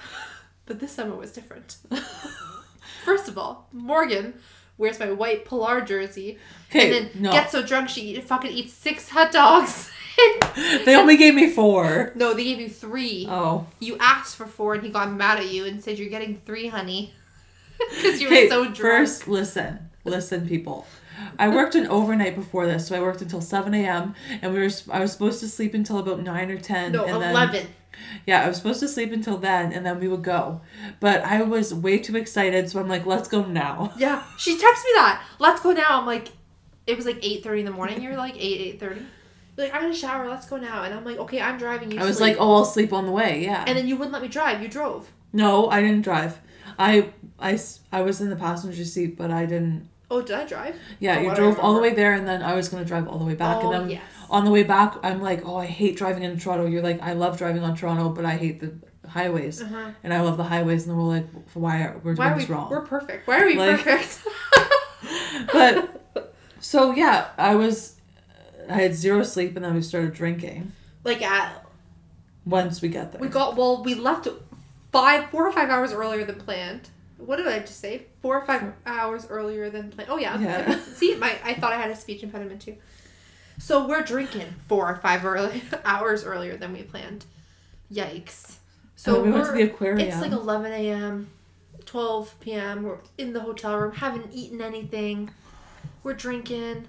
But this summer was different. [laughs] First of all, Morgan wears my white Polar jersey Okay, and then no. gets so drunk she fucking eats six hot dogs. [laughs] they only gave me four. no, they gave you three. Oh. You asked for four, and he got mad at you and said you're getting three, honey, [laughs] because you were Okay, so drunk. first, listen. Listen, people. I worked an overnight before this, so I worked until 7 a.m. and we were I was supposed to sleep until about 9 or 10. no, and then- eleven. Yeah, I was supposed to sleep until then, and then we would go. But I was way too excited, so I'm like, let's go now. [laughs] Yeah, she texted me that. Let's go now. I'm like, it was like eight thirty in the morning. You're like eight eight thirty. Like I'm gonna shower. Let's go now. And I'm like, okay, I'm driving. You. I was sleep. like, oh, I'll sleep on the way. Yeah. And then you wouldn't let me drive. You drove. no, I didn't drive. I, I, I was in the passenger seat, but I didn't. Oh, did I drive? Yeah, Oh, you drove all the way there, and then I was gonna drive all the way back, Oh, and then yes. on the way back, I'm like, oh, I hate driving in Toronto. You're like, I love driving on Toronto, but I hate the highways, Uh-huh. and I love the highways. And then we're like, why are we're doing are we? this wrong? We're perfect. Why are we Like- perfect? [laughs] but [laughs] so yeah, I was, I had zero sleep, and then we started drinking. like at Once we get there, we got well, we left five, four or five hours earlier than planned. What did I just say? Four or five hours earlier than planned. Oh yeah. Yeah. [laughs] See, my I thought I had a speech impediment too. So we're drinking four or five early [laughs] hours earlier than we planned. Yikes. So So we went to the aquarium. It's like 11 a.m., 12 p.m. We're in the hotel room, haven't eaten anything. We're drinking.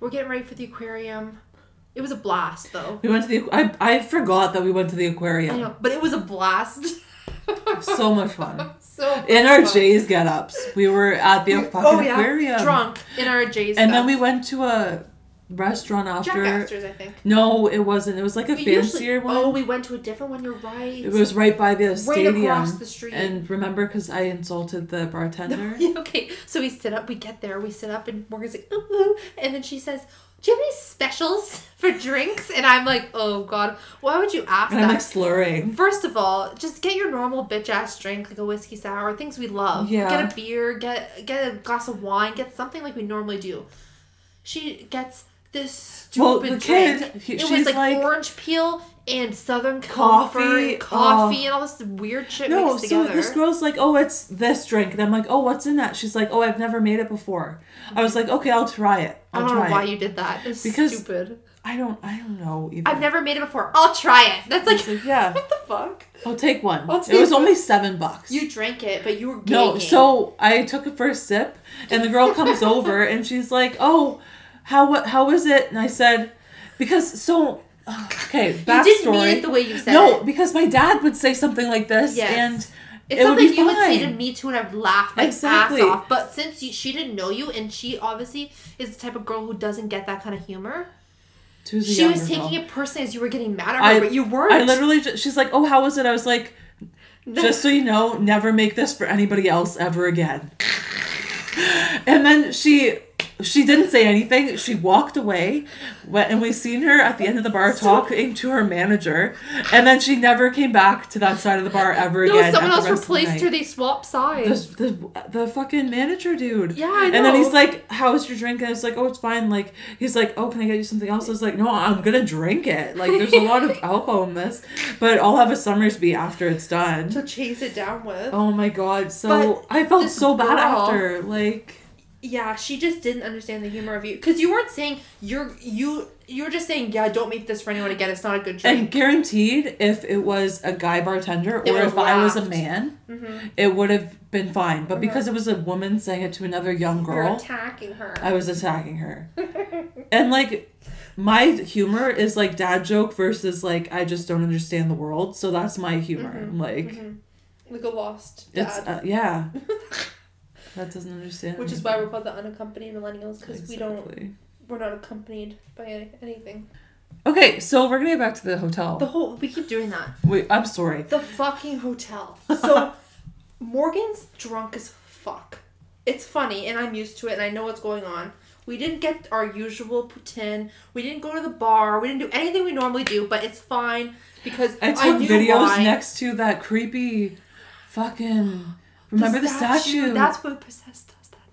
We're getting ready for the aquarium. It was a blast, though. we went to the. I I forgot that we went to the aquarium. I know, but it was a blast. [laughs] So much fun. [laughs] so In our fun. Jay's get ups, we were at the fucking oh yeah, aquarium. drunk in our Jays. And then we went to a restaurant after. Astor's, I think. No, it wasn't. It was like a We fancier usually- one. Oh, we went to a different one. You're right. it was right by the right stadium. across the street. And remember, because I insulted the bartender. [laughs] Okay, so we sit up, we get there, we sit up, and Morgan's like, ooh, ooh, and then she says, Do you have any specials [laughs] for drinks? And I'm like, Oh God, why would you ask and I'm that? like slurring. First of all, just get your normal bitch ass drink, like a whiskey sour, things we love. Yeah. Get a beer, get get a glass of wine, get something like we normally do. She gets this stupid Well, the kid, drink. he- it was like, like- orange peel and southern Coffee, coffee, coffee, oh. and all this weird shit No, so together. this girl's like, oh, it's this drink, and I'm like, oh, what's in that? She's like, oh, I've never made it before. I was like, okay, I'll try it. I I'll don't know why it. you did that. It's Because- stupid. I don't, I don't know. Even. I've never made it before. I'll try it. That's like, like, yeah, [laughs] what the fuck? I'll take one. I'll it was one. only seven bucks. You drank it, but you were no, so I took a first sip, and the girl comes over, and she's like, oh, how what how is it? And I said, because so. Uh, okay, you didn't mean it the way you said no, it. because my dad would say something like this, Yes. and It's it would something be you would say to me too, and I'd laugh my Exactly. ass off. But since you, she didn't know you, and she obviously is the type of girl who doesn't get that kind of humor, She was, she was taking girl. it personally as you were getting mad at her, I- but you weren't. I literally, just, she's like, "Oh, how was it?" I was like, [laughs] No. "Just so you know, never make this for anybody else ever again." And then she, she didn't say anything. She walked away, went, and we've seen her at the end of the bar talking to her manager, and then she never came back to that side of the bar ever no, again. someone else of the replaced her. They swapped sides. The, the, the fucking manager dude. Yeah, I know. And then he's like, How's your drink? And I was like, Oh, it's fine. Like, he's like, Oh, can I get you something else? I was like, No, I'm gonna drink it. Like, there's a lot of [laughs] alcohol in this, but I'll have a Somersby after it's done. to chase it down with. Oh my god. So But I felt so bad girl- after. Like, Yeah, she just didn't understand the humor of you because you weren't saying you're you. You were just saying, yeah, don't make this for anyone again. It's not a good drink. and guaranteed, if it was a guy bartender They or if I was a man, mm-hmm. it would have been fine. But because it was a woman saying it to another young You're girl, attacking her. I was attacking her. [laughs] and like my humor is like dad joke versus like I just don't understand the world. So that's my humor. Mhm, Like Mhm. like a lost it's dad. uh, yeah. [laughs] that doesn't understand. Which is why we're called the unaccompanied millennials because we don't we're not accompanied by any- anything. Okay, so we're gonna get back to the hotel. The whole we keep doing that. Wait, I'm sorry. The fucking hotel. [laughs] So Morgan's drunk as fuck. It's funny and I'm used to it and I know what's going on. We didn't get our usual poutine. We didn't go to the bar. We didn't do anything we normally do, but it's fine because I I, took knew videos why. next to that creepy fucking remember the, statue. That's what possessed us that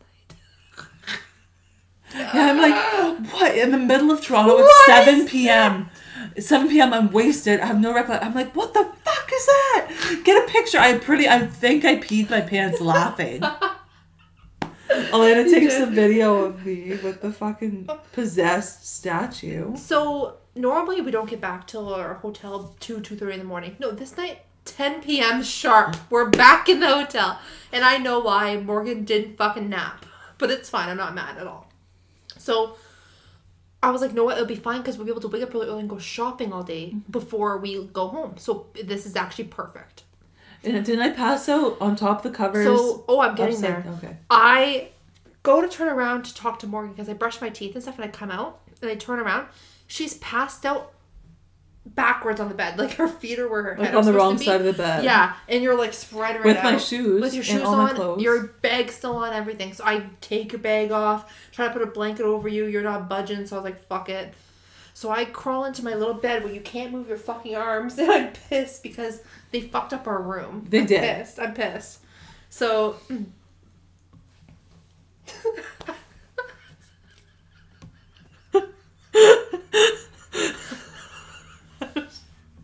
night. Yeah, I'm like, what? In the middle of Toronto at 7 is p.m. 7 p.m. I'm wasted. I have no recollection. I'm like, what the fuck is that? Get a picture. I pretty. I think I peed my pants laughing. [laughs] Alana takes a video of me with the fucking possessed statue. So normally we don't get back till our hotel two two thirty in the morning. No, this night 10 p.m. sharp. We're back in the hotel, and I know why Morgan didn't fucking nap, but it's fine. I'm not mad at all. So I was like, no, what? It'll be fine because we'll be able to wake up really early and go shopping all day mm-hmm. before we go home. So this is actually perfect. And didn't I pass out on top of the covers? So oh, I'm getting upside- there. Okay. I go to turn around to talk to Morgan because I brush my teeth and stuff, and I come out and I turn around. She's passed out backwards on the bed, [laughs] like her feet are where her Like head on the wrong side of the bed. Yeah, and you're like spread right With out. my shoes with your shoes on, your bag still on, everything. So I take your bag off, try to put a blanket over you. You're not budging, so I was like, fuck it. So I crawl into my little bed where you can't move your fucking arms, [laughs] and I'm pissed because they fucked up our room. They I'm did. Pissed. I'm pissed. So. [laughs]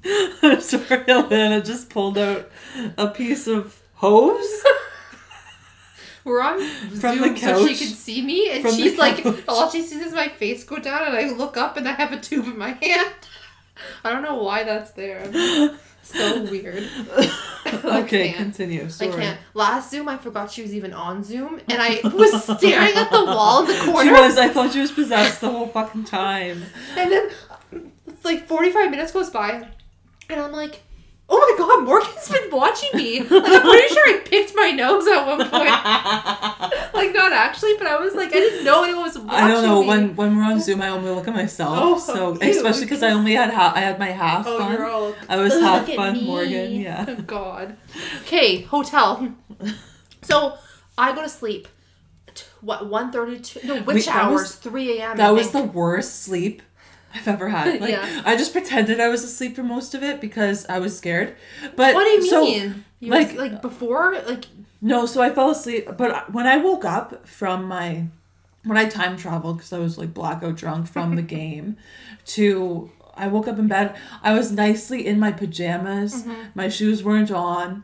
[laughs] I'm sorry, Alana just pulled out a piece of hose. [laughs] We're on From Zoom the so she couch? can see me, and From she's like, couch. [laughs] all she sees is my face go down, and I look up, and I have a tube in my hand. I don't know why that's there. so weird. Okay, continue. Sorry. I can't. Last Zoom, I forgot she was even on Zoom, and I was staring at the wall in the She corner. was. I thought she was possessed the whole fucking time. And then, it's like 45 minutes goes by, and I'm like, oh my god, Morgan's been watching me. Like, I'm pretty sure I picked my nose at one point. [laughs] like, not actually, but I was like, I didn't know anyone was watching I don't know me. when when we're on Zoom, I only look at myself. Oh, so cute. especially because I only had ha- I had my half Oh, fun. you're all. I was half fun, me." Morgan. Yeah. Oh, God. Okay, hotel. [laughs] So I go to sleep. T- What one thirty two? No, which Wait, hours? was- Three a.m. That was the worst sleep I've ever had. [laughs] Like Yeah. I just pretended I was asleep for most of it because I was scared. But What do you so, mean? You like- was, like before, like No, so I fell asleep, but when I woke up from my when I time traveled because I was like blackout drunk from the [laughs] game to I woke up in bed. I was nicely in my pajamas. Mm-hmm. My shoes weren't on.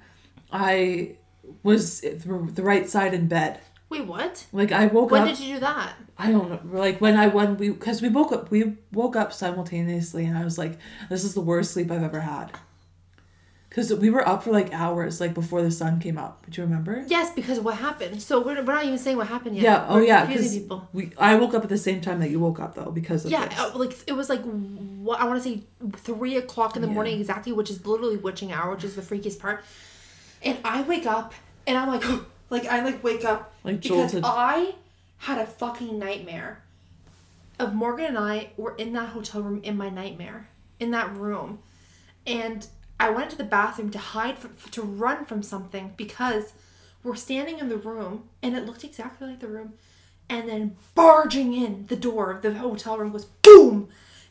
I was the the right side in bed. Wait, what? Like I woke When up. When did you do that? I don't know. Like when I when we because we woke up we woke up simultaneously and I was like, this is the worst sleep I've ever had. Because we were up for like hours like before the sun came up. Do you remember? Yes, because what happened? So we're, we're not even saying what happened yet. Yeah. Oh We're yeah. confusing Because people. we I woke up at the same time that you woke up though because of Yeah, this. uh, like it was like what I want to say three o'clock in the Yeah. morning exactly, which is literally witching hour, which is the freakiest part. And I wake up and I'm like, [gasps] like I like wake up Like because. I had a fucking nightmare. Of Morgan and I were in that hotel room in my nightmare in that room, and I went to the bathroom to hide from, to run from something because we're standing in the room and it looked exactly like the room, and then barging in the door of the hotel room goes boom,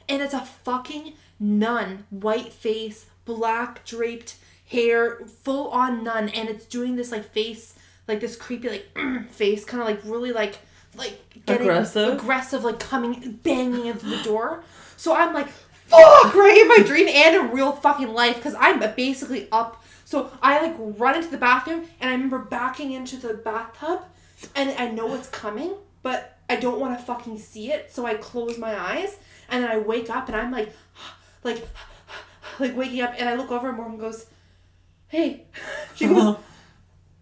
and it's a fucking nun, white face, black draped hair, full on nun, and it's doing this like face, like this creepy like [clears throat] face, kind of like really like like getting Aggressive? aggressive, like coming banging into the door. So I'm like, fuck, right in my dream and in real fucking life, because I'm basically up. So I like run into the bathroom, and I remember backing into the bathtub, and I know it's coming, but I don't want to fucking see it, so I close my eyes, and then I wake up, and I'm like, [sighs] like, [sighs] like waking up, and I look over, and Morgan goes, "Hey," [laughs] she goes, uh-huh.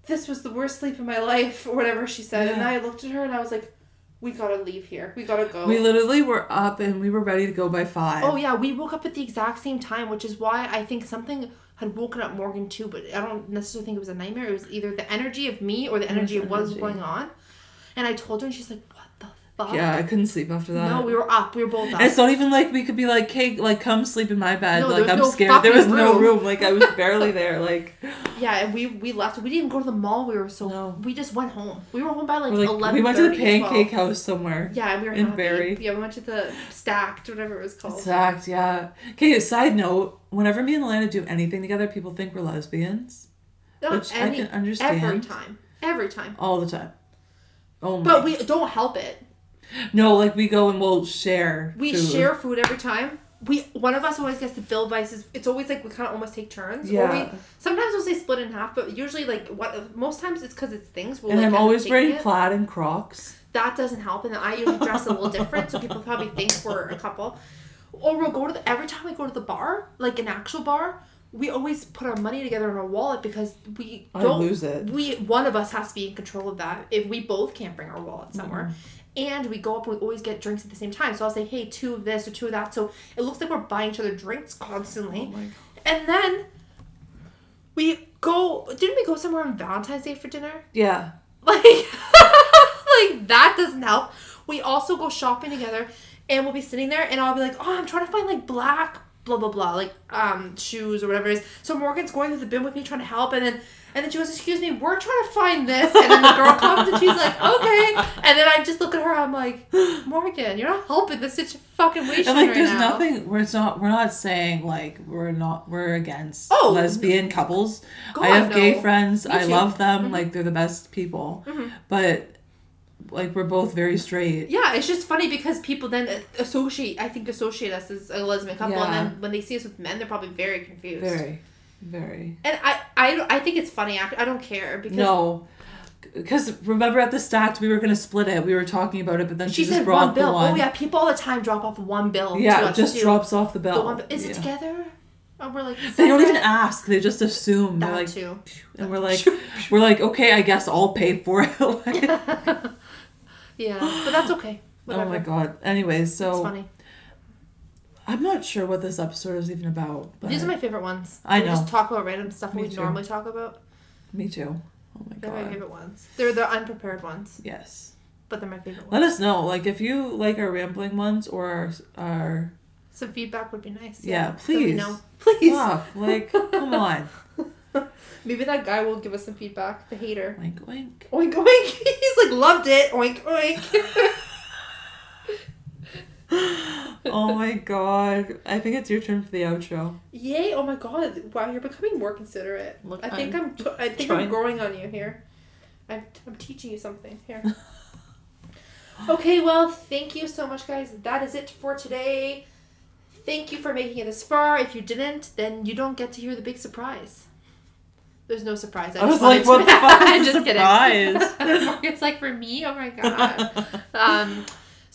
"This was the worst sleep of my life," or whatever she said, and I looked at her, and I was like, "We gotta leave here. We gotta go." We literally were up and we were ready to go by five. Oh yeah, we woke up at the exact same time, which is why I think something had woken up Morgan too, but I don't necessarily think it was a nightmare. It was either the energy of me or the energy of what was going on. And I told her, and she's like, "What the fuck?" Yeah, I couldn't sleep after that. No, we were up. We were both up. And it's not even like we could be like, "Hey, like, come sleep in my bed." No, like, I'm no scared. There was fucking no room. room. Like, I was [laughs] barely there. Like, yeah, and we we left. We didn't even go to the mall. We were so No. we just went home. We were home by like, like eleven. we went to the pancake house somewhere. Yeah, and we were in happy. Barrie. Yeah, we went to the stacked, whatever it was called. Stacked, Yeah. Okay. Side note: Whenever me and Alana do anything together, people think we're lesbians Not which I can understand. every time, every time. all the time. Oh my. But we don't help it. No, like we go and we'll share. We food. share food every time. We one of us always gets the bill vices. It's always like we kind of almost take turns. Or Yeah. we sometimes we'll say split in half, but usually like what most times it's because it's things. We'll, And like, I'm always wearing it. plaid and Crocs. That doesn't help, and I usually dress a little different, so people probably think we're a couple. Or we'll go to the every time we go to the bar, like an actual bar. We always put our money together in our wallet because we don't lose it. we one of us has to be in control of that if we both can't bring our wallet somewhere mm-hmm. And we go up and we always get drinks at the same time. So i'll say hey two of this or two of that. So it looks like we're buying each other drinks constantly. Oh my God. and then we go didn't we go somewhere on valentine's day for dinner? Yeah. [laughs] like [laughs] like that doesn't help. We also go shopping together and we'll be sitting there and i'll be like oh i'm trying to find like black blah blah blah like um shoes or whatever it is. So morgan's going to the bin with me trying to help and then and then she goes excuse me we're trying to find this and then the girl [laughs] comes and she's like okay and then i just look at her i'm like morgan you're not helping this a fucking way And like, right there's now. nothing. We're not. We're not saying like we're not. We're against Oh, lesbian couples. God, I have gay friends. I love them. Mhm. Like they're the best people. Mhm. But like we're both very straight. Yeah, it's just funny because people then associate, I think, associate us as a lesbian couple, and then when they see us with men, they're probably very confused. Very, very. And I, I, I think it's funny. I don't care because No. Because remember at the stacked we were gonna split it. We were talking about it, but then she, she just said brought one bill. Oh, one. Oh yeah, people all the time drop off one bill. Yeah, us, just too. drops off the bill. The one, is it Yeah. together? Or we're like They don't even ask. They just assume. that like, too. and we're like, we're like, okay, I guess I'll pay for it. [laughs] Like, [laughs] yeah, but that's okay. oh my god. Anyways, It's so funny. I'm not sure what this episode is even about. But These are my favorite ones. I we know. just talk about random stuff Me we too. normally talk about. me too. Oh my god. They're my favorite ones. They're the unprepared ones, Yes. but they're my favorite ones. Let us know, like if you like our rambling ones or our our Some feedback would be nice. Yeah, so we please. know. [laughs] Please. fuck, like come on, [laughs] Maybe that guy will give us some feedback. The hater. like oink. Oink oink. [laughs] He's like loved it. Oink oink. Oh [laughs] my god. I think it's your turn for the outro. Yay! Oh my god! Wow, you're becoming more considerate. Look, I think I'm. t- I think trying. I'm growing on you here. I'm. I'm teaching you something here. [laughs] Okay, well, thank you so much, guys. That is it for today. Thank you for making it this far. If you didn't, then you don't get to hear the big surprise. There's no surprise. I was like, what the fuck [laughs] I'm just the kidding. surprise? it's like for me. Oh my god. um,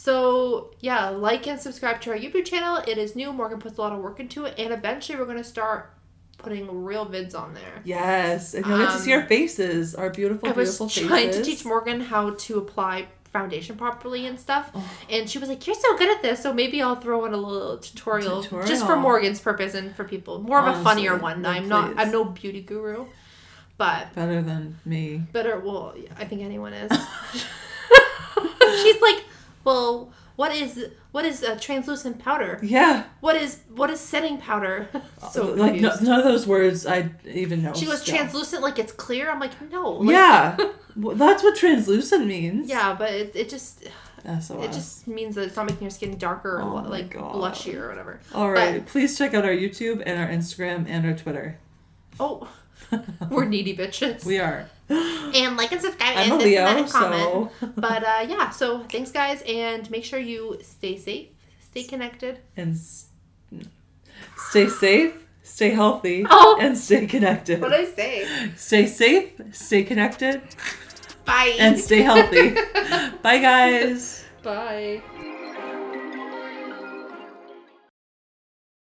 so yeah, like and subscribe to our YouTube channel. It is new. Morgan puts a lot of work into it, and eventually we're gonna start putting real vids on there. Yes, and you'll get to see Um, our faces, our beautiful, beautiful faces. I was beautiful trying to teach Morgan how to apply foundation properly and stuff, Oh. and she was like, "You're so good at this." So maybe I'll throw in a little tutorial, just for Morgan's purpose and for people. More of a funnier one. no, I'm not. I'm no beauty guru, but Better than me. better. Well, I think anyone is. [laughs] [laughs] She's like, well, what is what is a translucent powder? Yeah. What is what is setting powder? [laughs] so like no, none of those words I even know. She goes still. translucent like it's clear. I'm like, no. like- Yeah. [laughs] Well, that's what translucent means. Yeah, but it, it just SOS. it just means that it's not making your skin darker or Oh like God. blushier or whatever. All right. Please check out our YouTube and our Instagram and our Twitter. Oh, [laughs] we're needy bitches. We are. and like and subscribe I'm and that Leo, comment. so But uh, yeah, so thanks guys, and make sure you stay safe, stay connected. and s- stay safe, stay healthy, [laughs] Oh. and stay connected. What did I say? Stay safe, stay connected, Bye. and stay healthy. [laughs] Bye, guys. Bye.